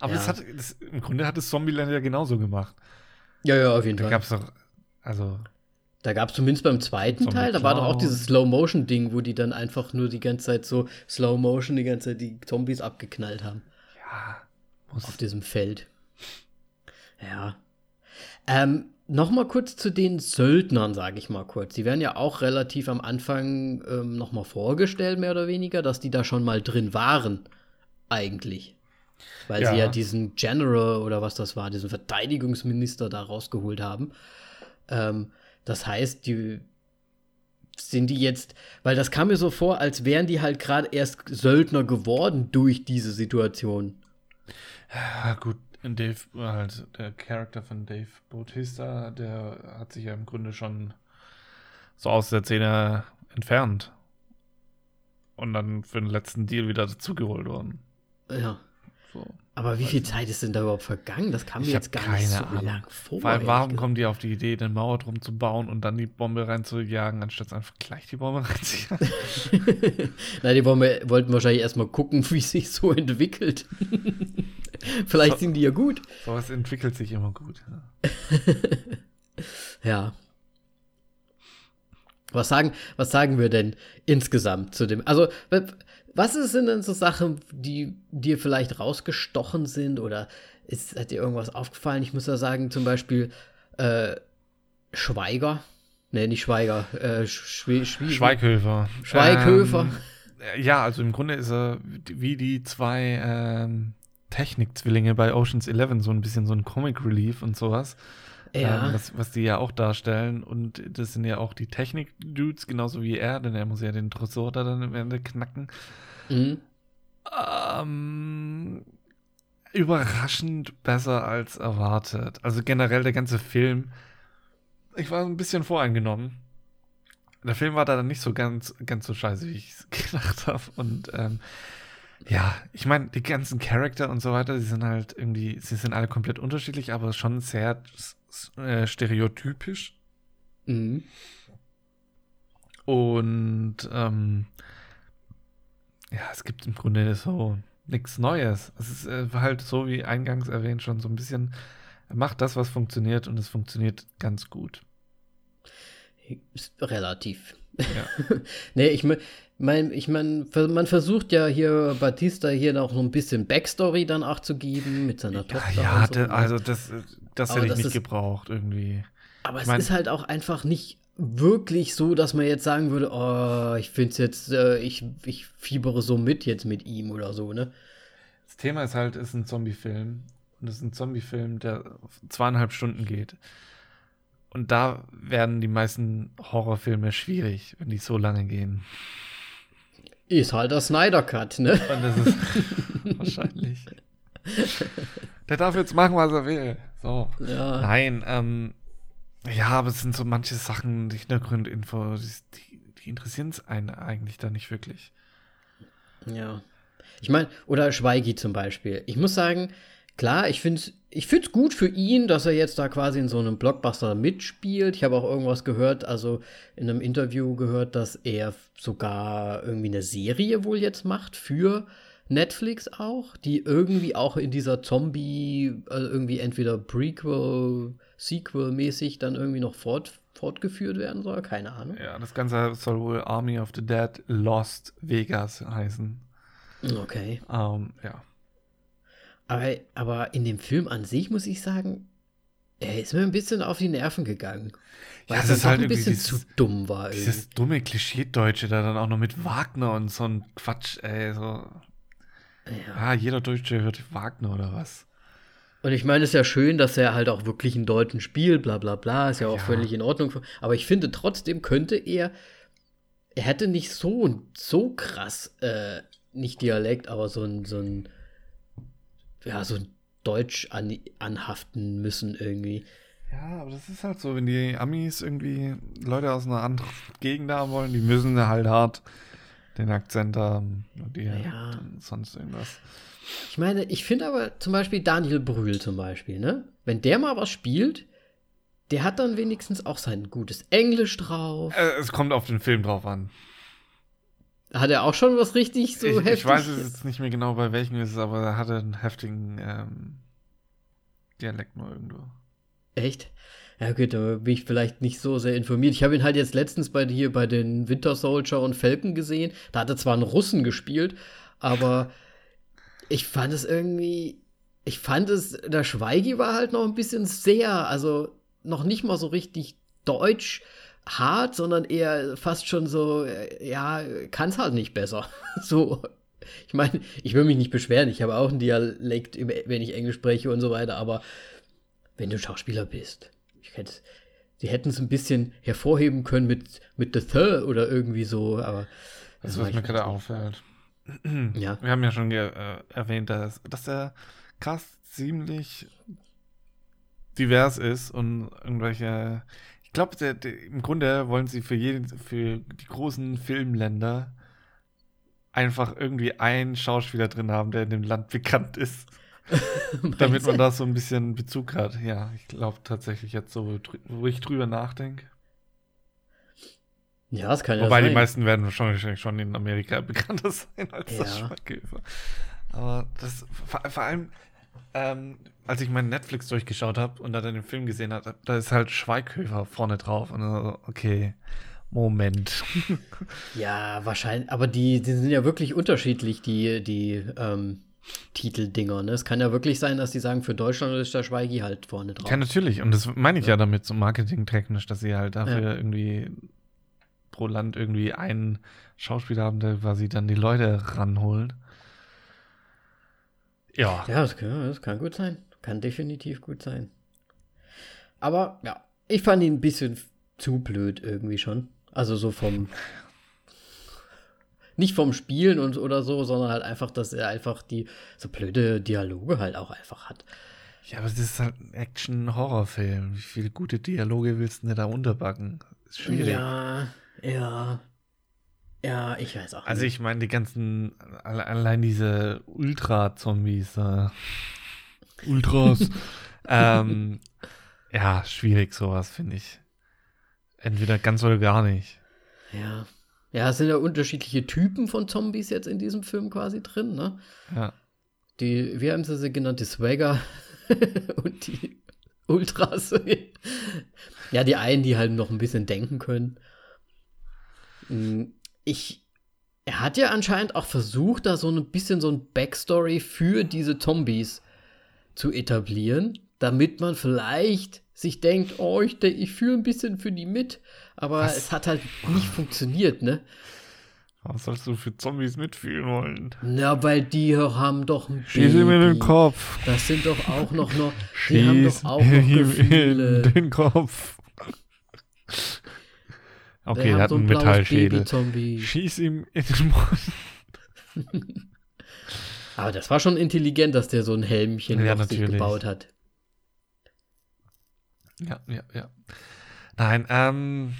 Aber ja. das hat, das, im Grunde hat es Zombieland ja genauso gemacht. Ja, ja, auf jeden da Fall. Da gab es doch, also. Da gab es zumindest beim zweiten Teil, da war doch auch dieses Slow-Motion-Ding, wo die dann einfach nur die ganze Zeit so Slow-Motion die ganze Zeit die Zombies abgeknallt haben. Ja. Muss auf diesem Feld. Ja. Ähm, Nochmal kurz zu den Söldnern, sage ich mal kurz. Die werden ja auch relativ am Anfang ähm, nochmal vorgestellt, mehr oder weniger, dass die da schon mal drin waren. Eigentlich. Weil ja. sie ja diesen General oder was das war, diesen Verteidigungsminister da rausgeholt haben. Ähm, das heißt, die sind die jetzt, weil das kam mir so vor, als wären die halt gerade erst Söldner geworden durch diese Situation. Ja, gut, Dave, halt der Charakter von Dave Bautista, der hat sich ja im Grunde schon so aus der Szene entfernt. Und dann für den letzten Deal wieder dazugeholt worden. Ja. So. Aber wie viel Zeit ist denn da überhaupt vergangen? Das kam mir jetzt gar nicht so Ahnung. lang vor. Weil warum kommen die auf die Idee, den Mauer drum zu bauen und dann die Bombe reinzujagen, anstatt einfach gleich die Bombe [laughs] reinzujagen? [laughs] Nein, die Bombe wollten wahrscheinlich erstmal gucken, wie sich so entwickelt. [laughs] Vielleicht so, sind die ja gut. Sowas entwickelt sich immer gut. Ja. ja. Was sagen, was sagen wir denn insgesamt zu dem? Also, was sind denn so Sachen, die dir vielleicht rausgestochen sind oder ist, hat dir irgendwas aufgefallen? Ich muss ja sagen, zum Beispiel äh, Schweiger. Nee, nicht Schweiger. Äh, Schwe Schweighöfer. Schweighöfer. Ähm, ja, also im Grunde ist er wie die zwei ähm, Technik-Zwillinge bei Oceans 11, so ein bisschen so ein Comic Relief und sowas. Ja. Ähm, was, was die ja auch darstellen. Und das sind ja auch die Technik-Dudes, genauso wie er, denn er muss ja den Tresor da dann am Ende knacken. Mhm. Ähm, überraschend besser als erwartet. Also generell der ganze Film. Ich war ein bisschen voreingenommen. Der Film war da dann nicht so ganz, ganz so scheiße, wie ich es [laughs] gedacht habe. Und ähm, ja, ich meine, die ganzen Charakter und so weiter, die sind halt irgendwie, sie sind alle komplett unterschiedlich, aber schon sehr äh, stereotypisch. Mhm. Und ähm, ja, es gibt im Grunde so nichts Neues. Es ist äh, halt so, wie eingangs erwähnt, schon so ein bisschen, macht das, was funktioniert und es funktioniert ganz gut. Relativ. Ja. [laughs] nee, ich meine, ich mein, man versucht ja hier Batista hier noch so ein bisschen Backstory dann auch zu geben mit seiner Tochter. Ja, so. also das, das hätte ich nicht ist, gebraucht irgendwie. Aber ich es mein, ist halt auch einfach nicht wirklich so, dass man jetzt sagen würde, oh, ich finde es jetzt, äh, ich, ich fiebere so mit jetzt mit ihm oder so, ne? Das Thema ist halt, es ist ein Zombie-Film. Und es ist ein Zombie-Film, der zweieinhalb Stunden geht. Und da werden die meisten Horrorfilme schwierig, wenn die so lange gehen. Ist halt der Snyder Cut, ne? Und das ist [laughs] wahrscheinlich. Der darf jetzt machen, was er will. So. Ja. Nein, ähm, ja, aber es sind so manche Sachen, die Hintergrundinfo, die, die interessieren es einen eigentlich da nicht wirklich. Ja. Ich meine, oder Schweigi zum Beispiel. Ich muss sagen, klar, ich finde es ich find's gut für ihn, dass er jetzt da quasi in so einem Blockbuster mitspielt. Ich habe auch irgendwas gehört, also in einem Interview gehört, dass er sogar irgendwie eine Serie wohl jetzt macht für Netflix auch, die irgendwie auch in dieser Zombie, also irgendwie entweder Prequel, Sequel-mäßig dann irgendwie noch fort, fortgeführt werden soll. Keine Ahnung. Ja, das Ganze soll wohl Army of the Dead Lost Vegas heißen. Okay. Ähm, ja. Aber, aber in dem Film an sich muss ich sagen, er ist mir ein bisschen auf die Nerven gegangen. Weil ja, das ist halt ein bisschen dieses, zu dumm war. Dieses irgendwie. dumme Klischee-Deutsche da dann auch noch mit Wagner und so ein Quatsch, ey, so. Ja. Ah, jeder Deutsche hört Wagner oder was? Und ich meine, es ist ja schön, dass er halt auch wirklich einen Deutschen spielt, bla bla bla, ist ja auch ja. völlig in Ordnung. Aber ich finde trotzdem könnte er, er hätte nicht so, so krass, äh, nicht Dialekt, aber so ein, so ein, ja, so Deutsch an, anhaften müssen irgendwie. Ja, aber das ist halt so, wenn die Amis irgendwie Leute aus einer anderen Gegend haben wollen, die müssen halt hart den Akzent haben und die ja. sonst irgendwas. Ich meine, ich finde aber zum Beispiel Daniel Brühl zum Beispiel, ne? Wenn der mal was spielt, der hat dann wenigstens auch sein gutes Englisch drauf. Äh, es kommt auf den Film drauf an. Hat er auch schon was richtig so ich, heftig? Ich weiß es jetzt nicht mehr genau, bei welchem es ist, aber er hatte einen heftigen ähm, Dialekt nur irgendwo. Echt? Ja, gut, da bin ich vielleicht nicht so sehr informiert. Ich habe ihn halt jetzt letztens bei hier bei den Winter Soldier und Falcon gesehen. Da hat er zwar einen Russen gespielt, aber ich fand es irgendwie. Ich fand es, der Schweigi war halt noch ein bisschen sehr, also noch nicht mal so richtig deutsch hart, sondern eher fast schon so, äh, ja, kann es halt nicht besser. [laughs] so. Ich meine, ich will mich nicht beschweren, ich habe auch einen Dialekt, wenn ich Englisch spreche und so weiter, aber wenn du Schauspieler bist, ich hätte, sie hätten es ein bisschen hervorheben können mit, mit The Third oder irgendwie so, aber. Das, das was mir gerade auffällt. [clears throat] ja. Wir haben ja schon äh, erwähnt, dass, dass der Cast ziemlich divers ist und irgendwelche. Ich glaube, im Grunde wollen sie für jeden, für die großen Filmländer einfach irgendwie einen Schauspieler drin haben, der in dem Land bekannt ist. [laughs] Damit man da so ein bisschen Bezug hat. Ja, ich glaube tatsächlich jetzt so, wo ich drüber nachdenke. Ja, das kann ja Wobei sein. die meisten werden wahrscheinlich schon in Amerika bekannter [laughs] sein als ja. das Schweighöfer. Aber das, vor, vor allem, ähm, als ich meinen Netflix durchgeschaut habe und da dann den Film gesehen habe, da ist halt Schweighöfer vorne drauf. Und dann, okay, Moment. [laughs] ja, wahrscheinlich, aber die, die sind ja wirklich unterschiedlich, die, die ähm, Titeldinger. Ne? Es kann ja wirklich sein, dass die sagen, für Deutschland ist der Schweigi halt vorne drauf. Ja, natürlich. Und das meine ich ja, ja damit so marketingtechnisch, dass sie halt dafür ja. irgendwie pro Land irgendwie einen Schauspieler haben, der quasi dann die Leute ranholen. Ja. Ja, das kann, das kann gut sein. Kann definitiv gut sein. Aber ja, ich fand ihn ein bisschen zu blöd irgendwie schon. Also so vom. [laughs] Nicht vom Spielen und oder so, sondern halt einfach, dass er einfach die so blöde Dialoge halt auch einfach hat. Ja, aber das ist halt ein Action-Horrorfilm. Wie viele gute Dialoge willst du denn da unterbacken? Ist schwierig. Ja, ja. Ja, ich weiß auch. Also nicht. Also ich meine, die ganzen, allein diese Ultra-Zombies, äh, Ultras, [laughs] ähm, ja, schwierig sowas, finde ich. Entweder ganz oder gar nicht. Ja. Ja, es sind ja unterschiedliche Typen von Zombies jetzt in diesem Film quasi drin, ne? Ja. Die, wie haben sie sie genannt? Die Swagger [laughs] und die Ultras. ja, die einen, die halt noch ein bisschen denken können. Ich, er hat ja anscheinend auch versucht, da so ein bisschen so ein Backstory für diese Zombies zu etablieren, damit man vielleicht sich denkt, oh, ich, ich fühle ein bisschen für die mit, aber Was? es hat halt nicht funktioniert, ne? Was sollst du für Zombies mitfühlen wollen? Na, weil die haben doch ein Schieß ihm in den Kopf. Das sind doch auch noch, noch die Schieß haben doch auch noch Gefühle. in den Kopf. Okay, er hat so einen Metallschädel. Schieß ihm in den Mund. [laughs] Aber das war schon intelligent, dass der so ein Helmchen ja, sich gebaut hat. Ja, ja, ja. Nein, ähm.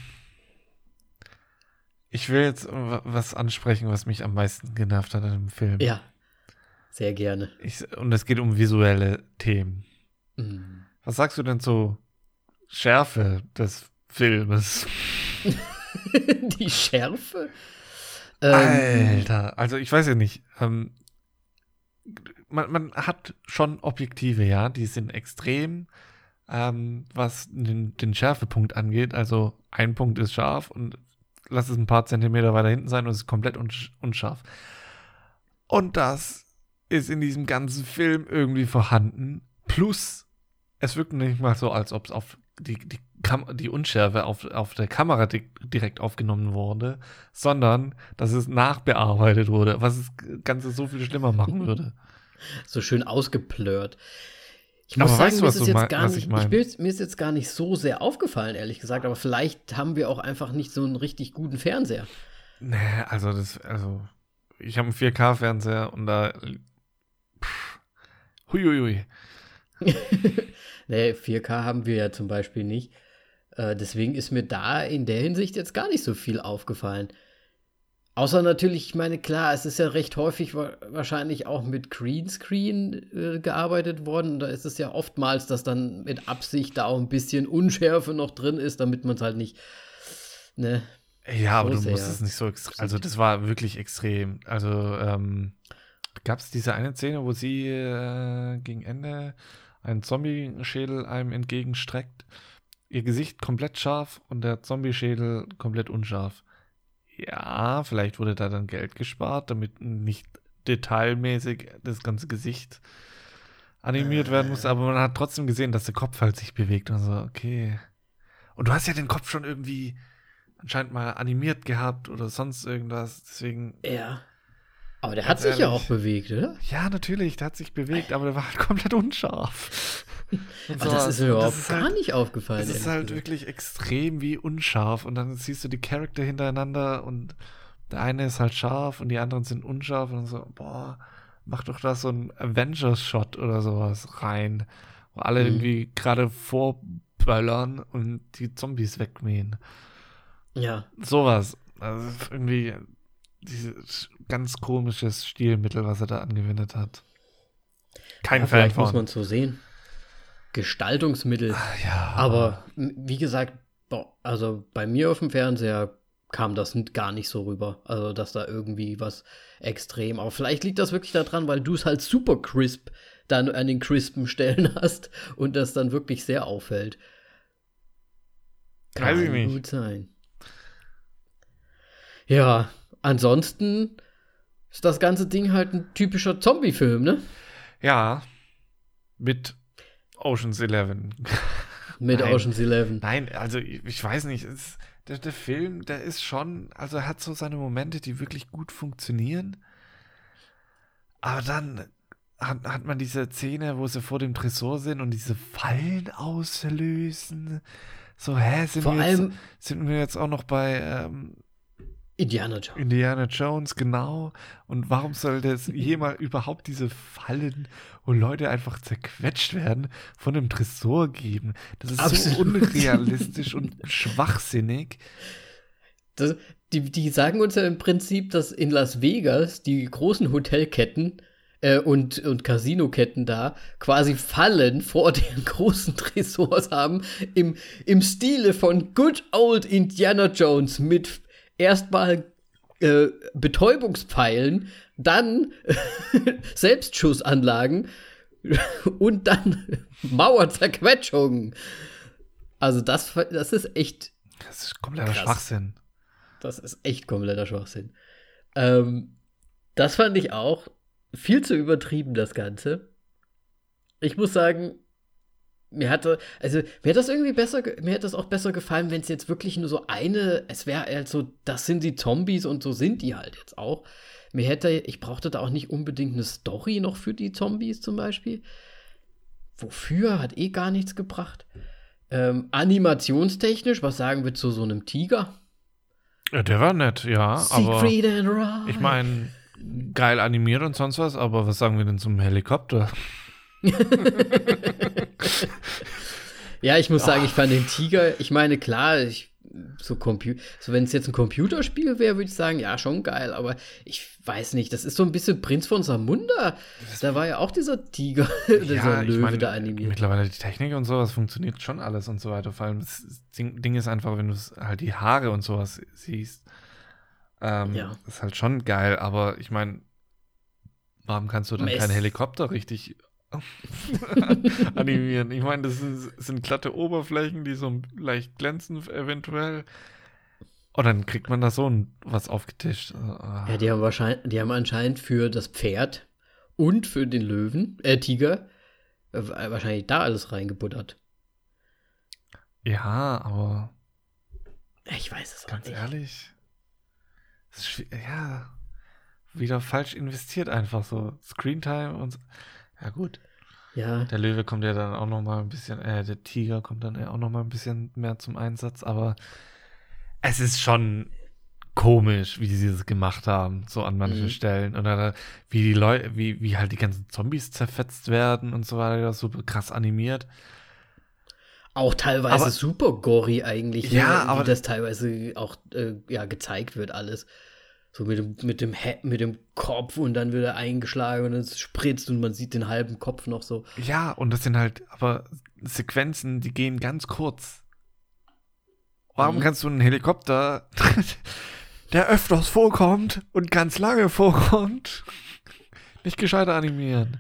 Ich will jetzt was ansprechen, was mich am meisten genervt hat an dem Film. Ja. Sehr gerne. Ich, und es geht um visuelle Themen. Mhm. Was sagst du denn zur Schärfe des Filmes? [laughs] [laughs] Die Schärfe? Ähm, Alter, also ich weiß ja nicht. Ähm, man, man, hat schon Objektive, ja, die sind extrem, ähm, was den, den Schärfepunkt angeht. Also ein Punkt ist scharf und lass es ein paar Zentimeter weiter hinten sein und es ist komplett unscharf. Und das ist in diesem ganzen Film irgendwie vorhanden. Plus, es wirkt nicht mal so, als ob es auf die, die, die Unschärfe auf, auf der Kamera di direkt aufgenommen wurde, sondern dass es nachbearbeitet wurde, was das Ganze so viel schlimmer machen [laughs] würde. so schön ausgeplört. Ich muss aber sagen, weißt du, mir, ist jetzt gar nicht, ich mein? ich, mir ist jetzt gar nicht so sehr aufgefallen, ehrlich gesagt, aber vielleicht haben wir auch einfach nicht so einen richtig guten Fernseher. Nee, also das, also ich habe einen 4K-Fernseher und da pff, huiuiui. [laughs] nee, 4K haben wir ja zum Beispiel nicht. Äh, deswegen ist mir da in der Hinsicht jetzt gar nicht so viel aufgefallen. Außer natürlich, ich meine, klar, es ist ja recht häufig wahrscheinlich auch mit Greenscreen äh, gearbeitet worden. Da ist es ja oftmals, dass dann mit Absicht da auch ein bisschen Unschärfe noch drin ist, damit man es halt nicht. Ne, ja, aber du musst es nicht so extrem. Also, das war wirklich extrem. Also, ähm, gab es diese eine Szene, wo sie äh, gegen Ende einen Zombie-Schädel einem entgegenstreckt, ihr Gesicht komplett scharf und der Zombie-Schädel komplett unscharf ja, vielleicht wurde da dann Geld gespart, damit nicht detailmäßig das ganze Gesicht animiert werden muss, aber man hat trotzdem gesehen, dass der Kopf halt sich bewegt und so, okay. Und du hast ja den Kopf schon irgendwie anscheinend mal animiert gehabt oder sonst irgendwas, deswegen. Ja. Aber der hat sich ehrlich, ja auch bewegt, oder? Ja, natürlich, der hat sich bewegt, aber der war halt komplett unscharf. [laughs] so. Das ist mir überhaupt ist gar halt, nicht aufgefallen. Das ist halt wirklich extrem wie unscharf und dann siehst du die Charakter hintereinander und der eine ist halt scharf und die anderen sind unscharf und so, boah, mach doch da so ein Avengers-Shot oder sowas rein, wo alle mhm. irgendwie gerade vorböllern und die Zombies wegmähen. Ja. Sowas. Also irgendwie dieses ganz komisches Stilmittel, was er da angewendet hat. Kein ja, Fan von. muss man so sehen. Gestaltungsmittel. Ah, ja. Aber wie gesagt, also bei mir auf dem Fernseher kam das gar nicht so rüber. Also, dass da irgendwie was extrem. Aber vielleicht liegt das wirklich daran, weil du es halt super crisp dann an den crispen Stellen [laughs] hast und das dann wirklich sehr auffällt. Kann gut sein. Ja, ansonsten ist das ganze Ding halt ein typischer Zombie-Film, ne? Ja. Mit Ocean's Eleven. [laughs] Mit Nein. Ocean's Eleven. Nein, also ich, weiß nicht. Es, der, der Film, der ist schon, also er hat so seine Momente, die wirklich gut funktionieren. Aber dann hat, hat man diese Szene, wo sie vor dem Tresor sind und diese Fallen auslösen. So, hä, sind, Vor wir, jetzt, allem- sind wir jetzt auch noch bei ähm, Indiana Jones. Indiana Jones, genau. Und warum sollte es jemals [laughs] überhaupt diese Fallen, wo Leute einfach zerquetscht werden, von einem Tresor geben? Das ist so Absolut. unrealistisch und [laughs] schwachsinnig. Das, die, die sagen uns ja im Prinzip, dass in Las Vegas die großen Hotelketten äh, und, und Casinoketten da quasi Fallen vor den [laughs] großen Tresors haben, im, im Stile von Good Old Indiana Jones mit erstmal äh, Betäubungspfeilen, dann [laughs] Selbstschussanlagen [laughs] und dann [laughs] Mauerzerquetschungen. Also das, das ist echt Das ist kompletter Krass. Schwachsinn. das ist echt kompletter Schwachsinn. Ähm, das fand ich auch viel zu übertrieben, das Ganze. Ich muss sagen, mir hatte, also mir hat das irgendwie besser, mir hat das auch besser gefallen, wenn es jetzt wirklich nur so eine, es wäre halt so, das sind die Zombies und so sind die halt jetzt auch. Mir hätte, ich brauchte da auch nicht unbedingt eine Story noch für die Zombies zum Beispiel. Wofür? Hat eh gar nichts gebracht. Ähm, animationstechnisch, was sagen wir zu so einem Tiger? Ja, der war nett, ja, aber Siegfried and Roy. ich meine, geil animiert und sonst was, aber was sagen wir denn zum Helikopter? Ja, ich muss sagen, ich fand den Tiger, ich meine, klar, ich, so, Compu so wenn es jetzt ein Computerspiel wäre, würde ich sagen, ja, schon geil, aber ich weiß nicht, das ist so ein bisschen Prinz von Samunda. Da war ja auch dieser Tiger, [laughs] dieser ich Löwe meine, da animiert. Mittlerweile die Technik und sowas funktioniert schon alles und so weiter. Vor allem das Ding, ist einfach, wenn du halt die Haare und sowas siehst, ähm, Ja. ist halt schon geil. Aber ich meine, warum kannst du dann keinen Helikopter richtig [laughs] animieren? Ich meine, das sind, sind glatte Oberflächen, die so leicht glänzen eventuell. Und dann kriegt man da so ein, was aufgetischt. Ah. Ja, die haben wahrscheinlich, die haben anscheinend für das Pferd und für den Löwen, äh, Tiger, äh, wahrscheinlich da alles reingebuttert. ja, aber Ich weiß es auch Ganz nicht. ehrlich. Ist schwi- ja, wieder falsch investiert einfach so. Screentime und so. Ja gut, Ja, der Löwe kommt ja dann auch noch mal ein bisschen, äh, der Tiger kommt dann ja auch noch mal ein bisschen mehr zum Einsatz, aber es ist schon komisch, wie sie das gemacht haben, so an manchen Mhm. Stellen. Oder wie die Leute, wie, wie halt die ganzen Zombies zerfetzt werden und so weiter, so krass animiert. auch teilweise Aber- super gory eigentlich. Ja, ne, aber- Wie das teilweise auch äh, ja, gezeigt wird, alles. So mit dem, mit, dem He mit dem Kopf und dann wird er eingeschlagen und es spritzt und man sieht den halben Kopf noch so. Ja, und das sind halt aber Sequenzen, die gehen ganz kurz. Warum Mhm. kannst du einen Helikopter, [laughs] der öfters vorkommt und ganz lange vorkommt, nicht gescheiter animieren?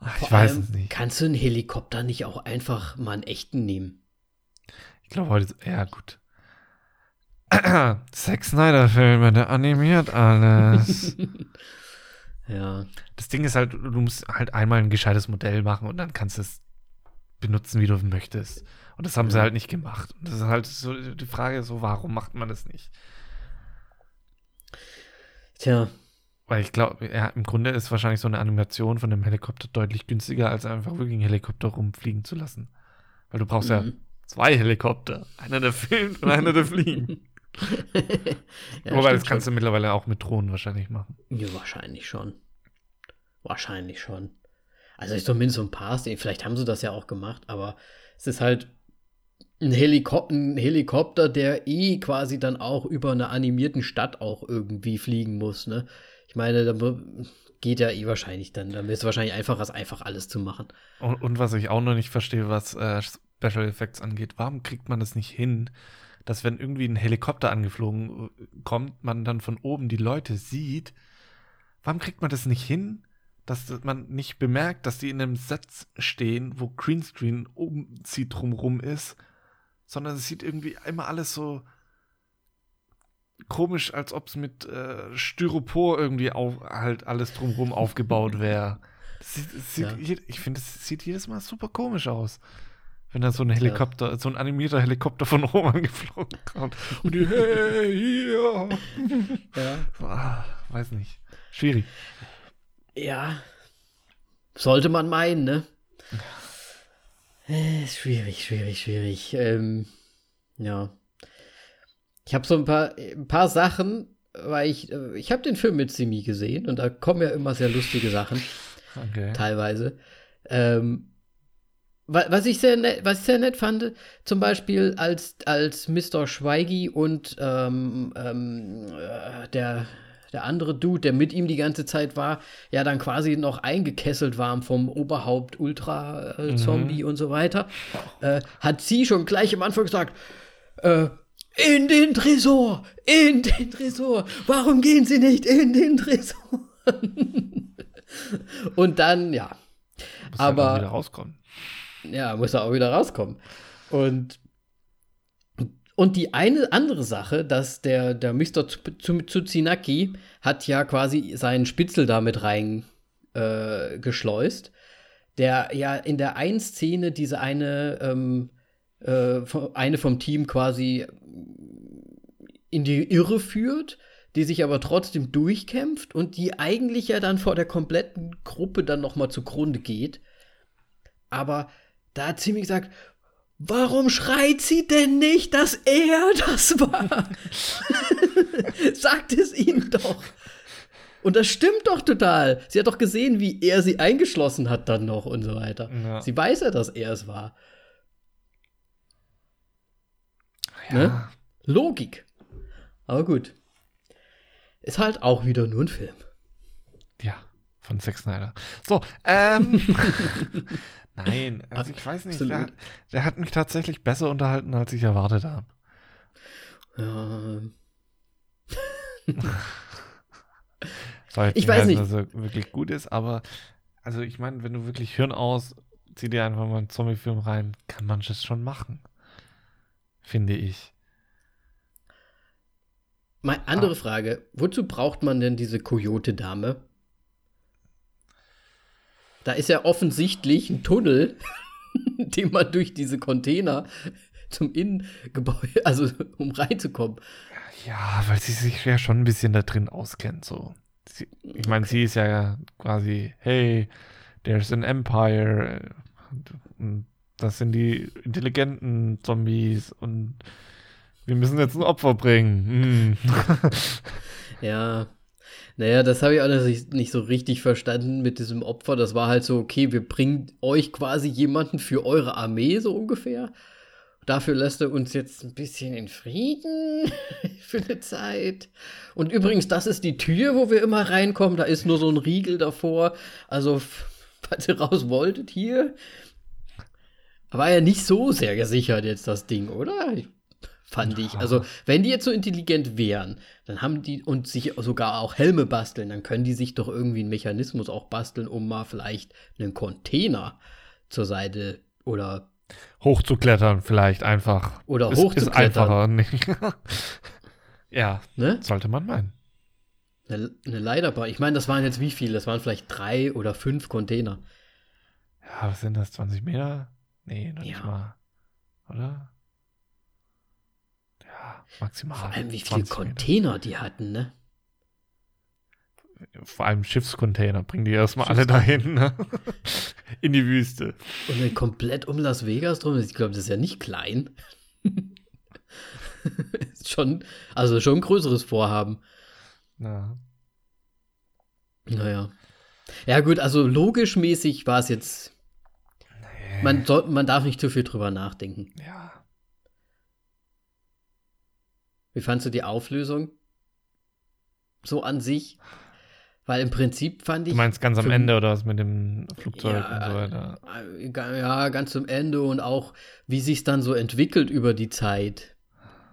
Ach, ich Vor weiß es nicht. Kannst du einen Helikopter nicht auch einfach mal einen echten nehmen? Ich glaube heute, ja gut. [clears throat] Zack Snyder-Filme, der animiert alles. [laughs] Ja. das Ding ist halt, du musst halt einmal ein gescheites Modell machen und dann kannst du es benutzen, wie du möchtest. Und das haben sie Ja. halt nicht gemacht. Und das ist halt so die Frage, so warum macht man das nicht? Tja, Weil ich glaube, ja, im Grunde ist wahrscheinlich so eine Animation von einem Helikopter deutlich günstiger, als einfach wirklich einen Helikopter rumfliegen zu lassen. Weil du brauchst ja Mhm. zwei Helikopter. Einer, der filmt und einer, der fliegt. [laughs] [laughs] ja, Wobei, das kannst du mittlerweile auch mit Drohnen wahrscheinlich machen. schon. Ja, wahrscheinlich schon. Wahrscheinlich schon. Also ich zumindest so ein paar vielleicht haben sie das ja auch gemacht, aber es ist halt ein, Helikop ein Helikopter, der eh quasi dann auch über eine animierten Stadt auch irgendwie fliegen muss, ne? Ich meine, da geht ja eh wahrscheinlich dann, dann ist es wahrscheinlich einfacher, es einfach alles zu machen. Und, und was ich auch noch nicht verstehe, was äh, Special Effects angeht, warum kriegt man das nicht hin, dass wenn irgendwie ein Helikopter angeflogen äh, kommt, man dann von oben die Leute sieht? Warum kriegt man das nicht hin, dass man nicht bemerkt, dass die in einem Set stehen, wo Greenscreen oben sie drumrum ist, sondern es sieht irgendwie immer alles so komisch, als ob es mit äh, Styropor irgendwie auf, halt alles drumrum aufgebaut [laughs] wäre. Ja. Ich finde, es sieht jedes Mal super komisch aus. Wenn da so ein Helikopter, so ein animierter Helikopter von oben [laughs] angeflogen kommt. Und die, hey, hier. [laughs] Ja. Ah, weiß nicht. Schwierig. Ja. sollte man meinen, ne? Äh, schwierig, schwierig, schwierig. Ähm, ja. Ich habe so ein paar, ein paar Sachen, weil ich, äh, ich habe den Film mit Simi gesehen und da kommen ja immer sehr lustige Sachen. Okay. Teilweise. Ähm, was ich sehr nett, was ich sehr nett fand, zum Beispiel als, als Mr. Schweigi und ähm, ähm, äh, der, der andere Dude, der mit ihm die ganze Zeit war, ja dann quasi noch eingekesselt waren vom Oberhaupt Ultra-Zombie mhm. und so weiter, äh, hat sie schon gleich am Anfang gesagt, äh, in den Tresor, in den Tresor, warum gehen Sie nicht in den Tresor? [laughs] und dann, ja. Muss aber wieder rauskommen. Ja, muss er auch wieder rauskommen. Und und die eine andere Sache, dass der, der Mr. Tsuchinaki hat ja quasi seinen Spitzel damit reingeschleust, äh, der ja in der einen Szene diese eine, ähm, äh, eine vom Team quasi in die Irre führt, die sich aber trotzdem durchkämpft und die eigentlich ja dann vor der kompletten Gruppe dann noch mal zugrunde geht. Aber da hat sie mir gesagt, Warum schreit sie denn nicht, dass er das war? [laughs] Sagt es ihm doch. Und das stimmt doch total. Sie hat doch gesehen, wie er sie eingeschlossen hat dann noch und so weiter. Ja. Sie weiß ja, dass er es war. Ja. Ne? Logik. Aber gut. Ist halt auch wieder nur ein Film. Ja, von Zack Snyder. So, ähm. [laughs] Nein, [laughs] also ich weiß nicht, der, der, hat mich tatsächlich besser unterhalten, als ich erwartet habe. Ja. [laughs] ich weiß nicht, dass er wirklich gut ist, aber also ich meine, wenn du wirklich Hirn aus, zieh dir einfach mal einen Zombie-Film rein, kann man das schon machen. Finde ich. Meine andere ah. Frage, wozu braucht man denn diese Coyote-Dame? Da ist ja offensichtlich ein Tunnel, [laughs] den man durch diese Container zum Innengebäude, [laughs] also um reinzukommen. Ja, weil sie sich ja schon ein bisschen da drin auskennt, so. Sie, ich meine, okay. sie ist ja quasi, hey, there's an empire. Und das sind die intelligenten Zombies und wir müssen jetzt ein Opfer bringen. Hm. [laughs] ja, naja, das habe ich auch nicht so richtig verstanden mit diesem Opfer. Das war halt so, okay, wir bringen euch quasi jemanden für eure Armee, so ungefähr. Dafür lässt er uns jetzt ein bisschen in Frieden [laughs] für eine Zeit. Und übrigens, das ist die Tür, wo wir immer reinkommen. Da ist nur so ein Riegel davor. Also, falls ihr raus wolltet, hier. War ja nicht so sehr gesichert jetzt das Ding, oder? Ich fand ich. Also, wenn die jetzt so intelligent wären, dann haben die und sich sogar auch Helme basteln, dann können die sich doch irgendwie einen Mechanismus auch basteln, um mal vielleicht einen Container zur Seite oder hochzuklettern, vielleicht einfach. Oder ist, hochzuklettern. Ist einfacher. [laughs] ja, ne? sollte man meinen. Eine, eine Leiterbar. Ich meine, das waren jetzt wie viele? Das waren vielleicht drei oder fünf Container. Ja, was sind das? 20 Meter? Nee, noch ja. nicht mal. Oder? Maximal. Vor allem, wie viele Container Meter. die hatten, ne? Vor allem Schiffscontainer bringen die erstmal alle dahin, ne? [laughs] In die Wüste. Und komplett um Las Vegas drum. Ich glaube, das ist ja nicht klein. [laughs] schon, also schon ein größeres Vorhaben. Ja. Naja. Ja, gut, also logisch mäßig war es jetzt. Nee. Man, soll, man darf nicht zu viel drüber nachdenken. Ja. Wie fandst du die Auflösung? So an sich? Weil im Prinzip fand ich. Du meinst ganz am Ende oder was mit dem Flugzeug ja, und so weiter? Äh, ja, ganz am Ende und auch, wie sich es dann so entwickelt über die Zeit.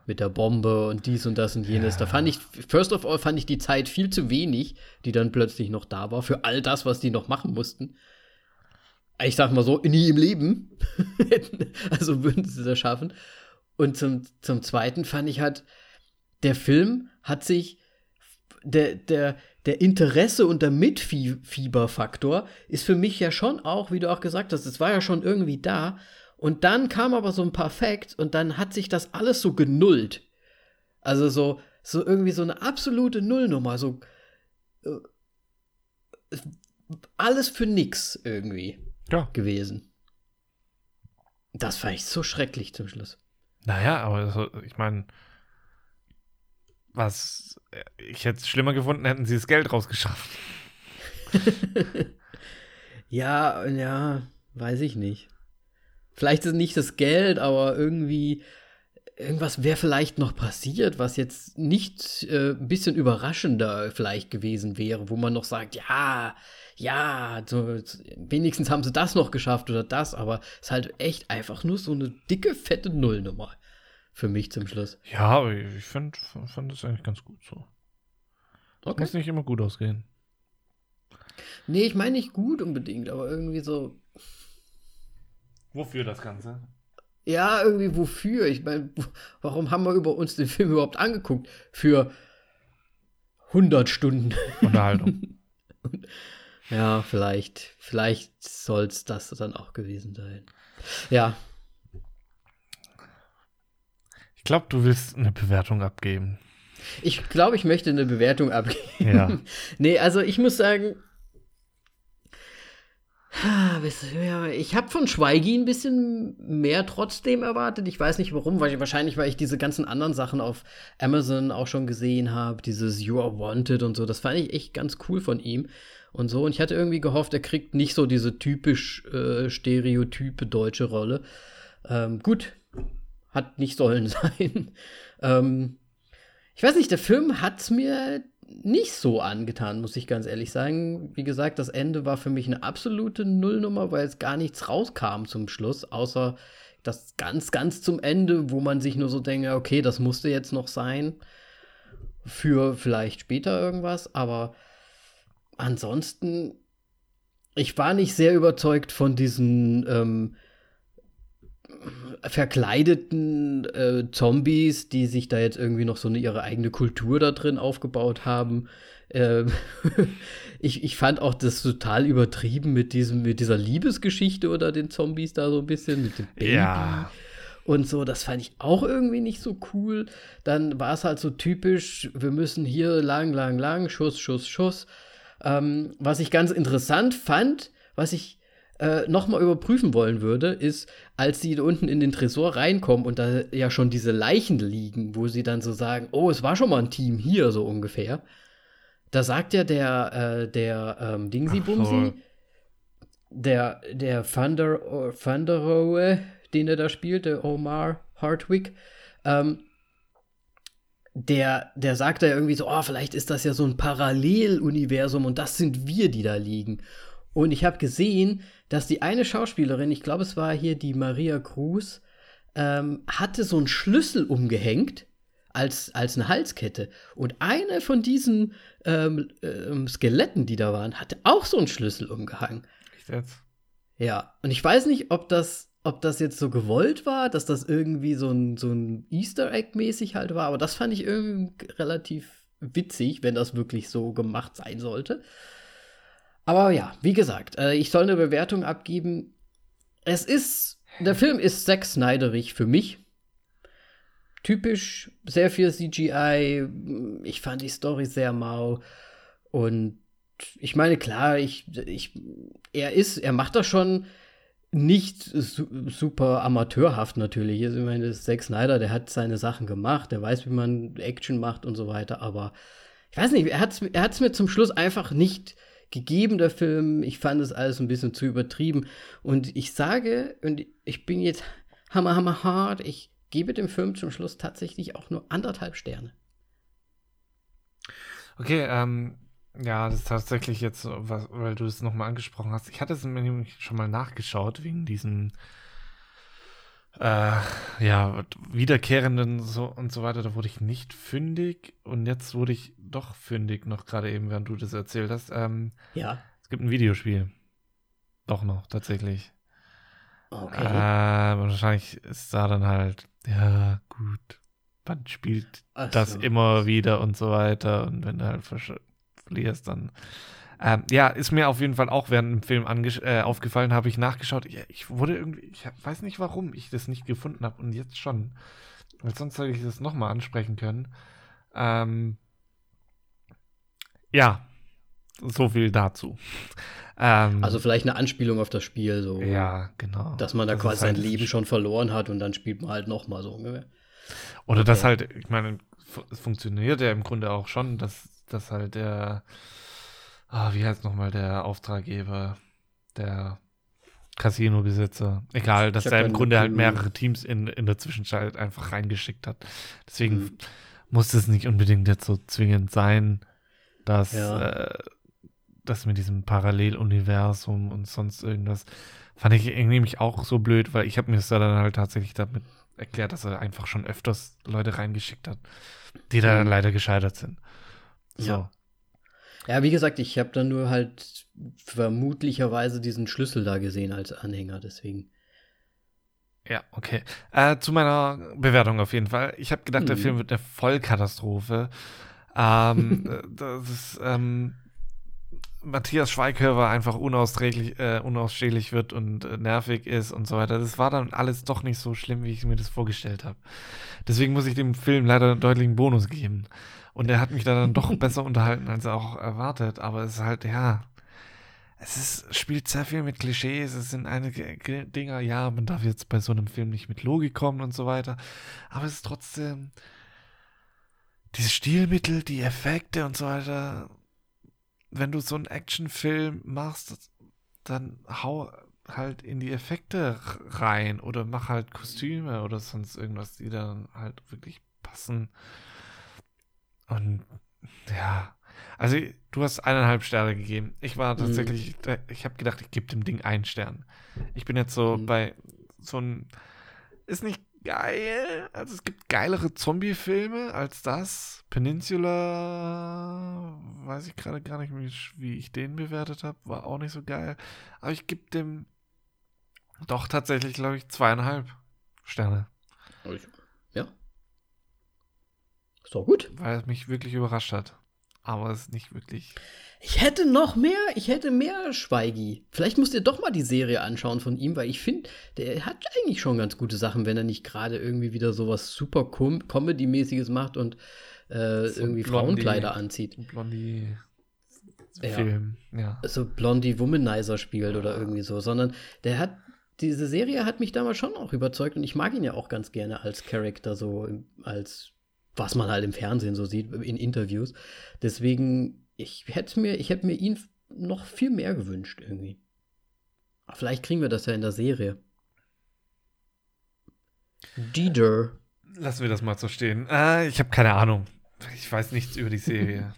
Mit der Bombe und dies und das und jenes. Ja. Da fand ich, first of all, fand ich die Zeit viel zu wenig, die dann plötzlich noch da war, für all das, was die noch machen mussten. Ich sag mal so, nie im Leben. [laughs] also würden sie das schaffen. Und zum, zum Zweiten fand ich halt, der Film hat sich, der, der, der Interesse und der Mitfieberfaktor ist für mich ja schon auch, wie du auch gesagt hast, es war ja schon irgendwie da. Und dann kam aber so ein paar Facts und dann hat sich das alles so genullt. Also so, so irgendwie so eine absolute Nullnummer. So, äh, alles für nix irgendwie ja. gewesen. Das fand ich so schrecklich zum Schluss. Naja, aber ich meine, was ich hätte es schlimmer gefunden, hätten sie das Geld rausgeschafft. [laughs] ja, ja, weiß ich nicht. Vielleicht ist nicht das Geld, aber irgendwie irgendwas wäre vielleicht noch passiert, was jetzt nicht äh, ein bisschen überraschender vielleicht gewesen wäre, wo man noch sagt, ja, ja, so, wenigstens haben sie das noch geschafft oder das, aber es ist halt echt einfach nur so eine dicke, fette Nullnummer für mich zum Schluss. Ja, ich finde fand das eigentlich ganz gut so. Okay. Muss nicht immer gut ausgehen. Nee, ich meine nicht gut unbedingt, aber irgendwie so. Wofür das Ganze? Ja, irgendwie wofür? Ich meine, warum haben wir über uns den Film überhaupt angeguckt? Für 100 Stunden. Unterhaltung. [laughs] ja, vielleicht. Vielleicht soll es das dann auch gewesen sein. Ja. Ich glaube, du willst eine Bewertung abgeben. Ich glaube, ich möchte eine Bewertung abgeben. Ja. [laughs] nee, also ich muss sagen, ich habe von Schweigi ein bisschen mehr trotzdem erwartet. Ich weiß nicht warum, weil wahrscheinlich, weil ich diese ganzen anderen Sachen auf Amazon auch schon gesehen habe, dieses You Are Wanted und so. Das fand ich echt ganz cool von ihm und so. Und ich hatte irgendwie gehofft, er kriegt nicht so diese typisch äh, stereotype deutsche Rolle. Ähm, gut, hat nicht sollen [laughs] sein. ähm, ich weiß nicht, der Film hat mir nicht so angetan, muss ich ganz ehrlich sagen. Wie gesagt, das Ende war für mich eine absolute Nullnummer, weil es gar nichts rauskam zum Schluss, außer das ganz, ganz zum Ende, wo man sich nur so denkt, okay, das musste jetzt noch sein. Für vielleicht später irgendwas, aber ansonsten, ich war nicht sehr überzeugt von diesen ähm, verkleideten äh, Zombies, die sich da jetzt irgendwie noch so eine, ihre eigene Kultur da drin aufgebaut haben. Ähm, [laughs] ich, ich fand auch das total übertrieben mit, diesem, mit dieser Liebesgeschichte oder den Zombies da so ein bisschen, mit dem Baby. Ja. Und so, das fand ich auch irgendwie nicht so cool. Dann war es halt so typisch, wir müssen hier lang, lang, lang, Schuss, Schuss, Schuss. Ähm, was ich ganz interessant fand, was ich äh, nochmal überprüfen wollen würde, ist, als sie unten in den Tresor reinkommen und da ja schon diese Leichen liegen, wo sie dann so sagen, oh, es war schon mal ein Team hier, so ungefähr. Da sagt ja der, äh, der ähm, Dingsy-Bumsy, der, der Thunder, Thunderoe, den er da spielt, der Omar Hartwig, ähm, der, der sagt da irgendwie so, oh, vielleicht ist das ja so ein Paralleluniversum und das sind wir, die da liegen. Und ich habe gesehen, dass die eine Schauspielerin, ich glaube, es war hier die Maria Cruz, ähm, hatte so einen Schlüssel umgehängt als, als eine Halskette. Und eine von diesen ähm, ähm, Skeletten, die da waren, hatte auch so einen Schlüssel umgehangen. Echt jetzt? Ja, und ich weiß nicht, ob das, ob das jetzt so gewollt war, dass das irgendwie so ein, so ein Easter Egg-mäßig halt war, aber das fand ich irgendwie relativ witzig, wenn das wirklich so gemacht sein sollte. Aber ja, wie gesagt, äh, ich soll eine Bewertung abgeben. Es ist, der Film ist Zack Snyderig für mich. Typisch, sehr viel CGI. Ich fand die Story sehr mau. Und ich meine, klar, ich, ich, er ist, er macht das schon nicht su super amateurhaft natürlich. Also, ich meine, Zack Snyder, der hat seine Sachen gemacht, der weiß, wie man Action macht und so weiter, aber ich weiß nicht, er hat es er mir zum Schluss einfach nicht gegeben, der Film. Ich fand es alles ein bisschen zu übertrieben. Und ich sage, und ich bin jetzt hammer, hammer hart, ich gebe dem Film zum Schluss tatsächlich auch nur anderthalb Sterne. Okay, ähm, ja, das ist tatsächlich jetzt, weil du es nochmal angesprochen hast. Ich hatte es nämlich schon mal nachgeschaut wegen diesem äh, ja, wiederkehrenden so und so weiter, da wurde ich nicht fündig und jetzt wurde ich doch fündig, noch gerade eben, während du das erzählt hast. Ähm, ja. Es gibt ein Videospiel. Doch noch, tatsächlich. Okay. Äh, wahrscheinlich ist da dann halt, ja, gut, man spielt Ach das so. immer wieder und so weiter und wenn du halt verlierst, dann ähm, ja, ist mir auf jeden Fall auch während dem Film äh, aufgefallen, habe ich nachgeschaut. Ich, ich wurde irgendwie, ich weiß nicht warum ich das nicht gefunden habe und jetzt schon. Weil sonst hätte ich das nochmal ansprechen können. Ähm, ja. so viel dazu. [laughs] Ähm, also vielleicht eine Anspielung auf das Spiel, so. Ja, genau. Dass man da das quasi halt sein Leben schon verloren hat und dann spielt man halt noch mal so ungefähr. Oder okay. das halt, ich meine, es funktioniert ja im Grunde auch schon, dass, dass halt der, ah, wie heißt nochmal der Auftraggeber, der Casino-Besitzer, egal, dass er im Grunde halt mehrere Teams in, in der Zwischenzeit einfach reingeschickt hat. Deswegen mhm. muss es nicht unbedingt jetzt so zwingend sein, dass ja. äh, das mit diesem Paralleluniversum und sonst irgendwas fand ich mich auch so blöd, weil ich habe mir das dann halt tatsächlich damit erklärt, dass er einfach schon öfters Leute reingeschickt hat, die da mhm. leider gescheitert sind. So. Ja. Ja, wie gesagt, ich habe dann nur halt vermutlicherweise diesen Schlüssel da gesehen als Anhänger, deswegen. Ja, okay. Äh, zu meiner Bewertung auf jeden Fall. Ich habe gedacht, mhm. der Film wird eine Vollkatastrophe. Ähm, [laughs] das ist, ähm, Matthias Schweighöfer einfach unausstehlich, äh, unausstehlich wird und äh, nervig ist und so weiter. Das war dann alles doch nicht so schlimm, wie ich mir das vorgestellt habe. Deswegen muss ich dem Film leider einen deutlichen Bonus geben. Und er hat mich da dann doch besser unterhalten, als er auch erwartet. Aber es ist halt, ja, es ist, spielt sehr viel mit Klischees. Es sind einige Dinger, ja, man darf jetzt bei so einem Film nicht mit Logik kommen und so weiter. Aber es ist trotzdem diese Stilmittel, die Effekte und so weiter wenn du so einen Actionfilm machst, dann hau halt in die Effekte rein oder mach halt Kostüme oder sonst irgendwas, die dann halt wirklich passen. Und ja, also du hast eineinhalb Sterne gegeben. Ich war mhm. tatsächlich, mhm. ich habe gedacht, ich gebe dem Ding einen Stern. Ich bin jetzt so mhm. bei so ein, ist nicht geil. Also es gibt geilere Zombie-Filme als das. Peninsula, weiß ich gerade gar nicht, wie ich den bewertet habe. War auch nicht so geil. Aber ich gebe dem doch tatsächlich, glaube ich, zweieinhalb Sterne. Ja. Ist doch gut. Weil es mich wirklich überrascht hat. Aber es ist nicht wirklich. Ich hätte noch mehr, ich hätte mehr Schweigi. Vielleicht müsst ihr doch mal die Serie anschauen von ihm, weil ich finde, der hat eigentlich schon ganz gute Sachen, wenn er nicht gerade irgendwie wieder sowas super Com Comedy-mäßiges macht und äh, so irgendwie Blondie, Frauenkleider anzieht. Blondie. Film, ja. ja. So Blondie Womanizer spielt oder irgendwie so, sondern der hat diese Serie hat mich damals schon auch überzeugt und ich mag ihn ja auch ganz gerne als Charakter, so als was man halt im Fernsehen so sieht, in Interviews. Deswegen ich hätte mir, ich hätte mir ihn noch viel mehr gewünscht irgendwie. Aber vielleicht kriegen wir das ja in der Serie. Dieter. Lassen wir das mal so stehen. Äh, ich habe keine Ahnung. Ich weiß nichts über die Serie.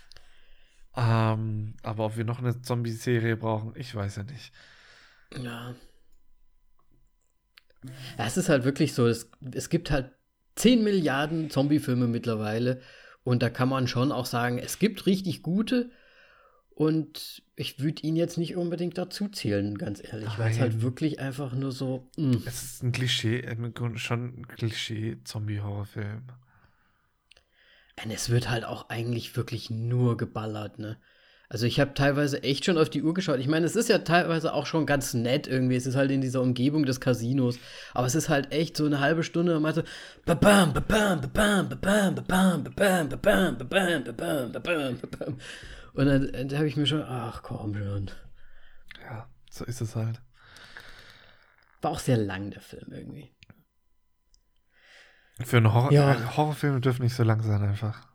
[laughs] ähm, aber ob wir noch eine Zombie-Serie brauchen, ich weiß ja nicht. Ja. ja. Es ist halt wirklich so, es, es gibt halt 10 Milliarden Zombie-Filme mittlerweile und da kann man schon auch sagen, es gibt richtig gute. Und ich würde ihn jetzt nicht unbedingt dazu zählen, ganz ehrlich, weil es halt wirklich einfach nur so. Mh. Mm. Es ist ein Klischee, schon ein Klischee-Zombie-Horrorfilm. Und es wird halt auch eigentlich wirklich nur geballert, ne? Also ich habe teilweise echt schon auf die Uhr geschaut. Ich meine, es ist ja teilweise auch schon ganz nett irgendwie. Es ist halt in dieser Umgebung des Casinos. Aber es ist halt echt so eine halbe Stunde und meinte babam, babam, babam, babam, babam, babam, babam, babam, babam, babam, babam. Und dann, dann habe ich mir schon, ach komm schon. Ja, so ist es halt. War auch sehr lang, der Film irgendwie. Für einen Horror ja. Horrorfilm dürfen nicht so lang sein, einfach.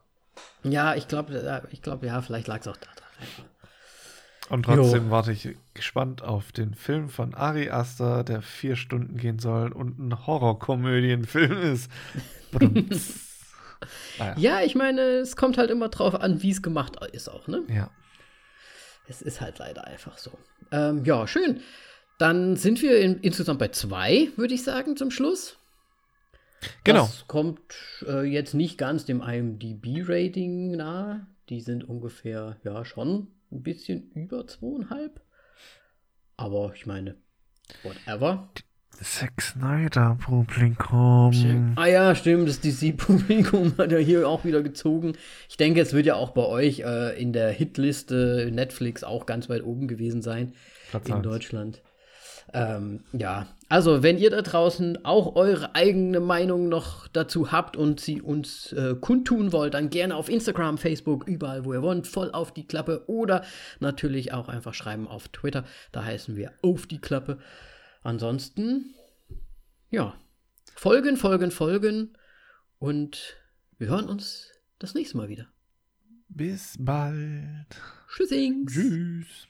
Ja, ich glaube, ich glaube, ja, vielleicht lag es auch da dran. Und trotzdem jo. warte ich gespannt auf den Film von Ari Aster, der vier Stunden gehen soll und ein Horrorkomödienfilm ist. [laughs] ah, ja. ja, ich meine, es kommt halt immer drauf an, wie es gemacht ist auch, ne? Ja. Es ist halt leider einfach so. Ähm, ja, schön. Dann sind wir in, insgesamt bei zwei, würde ich sagen, zum Schluss. Genau. Das kommt äh, jetzt nicht ganz dem IMDb-Rating nahe. Die sind ungefähr, ja, schon ein bisschen über zweieinhalb. Aber ich meine, whatever. Zack Snyder Publikum. Ah ja, stimmt, das DC Publikum hat ja hier auch wieder gezogen. Ich denke, es wird ja auch bei euch äh, in der Hitliste Netflix auch ganz weit oben gewesen sein Platz in 1. Deutschland. Ähm, ja, also wenn ihr da draußen auch eure eigene Meinung noch dazu habt und sie uns äh, kundtun wollt, dann gerne auf Instagram, Facebook, überall, wo ihr wollt, voll auf die Klappe oder natürlich auch einfach schreiben auf Twitter. Da heißen wir auf die Klappe. Ansonsten, ja, folgen, folgen, folgen und wir hören uns das nächste Mal wieder. Bis bald. Tschüssings. Tschüss.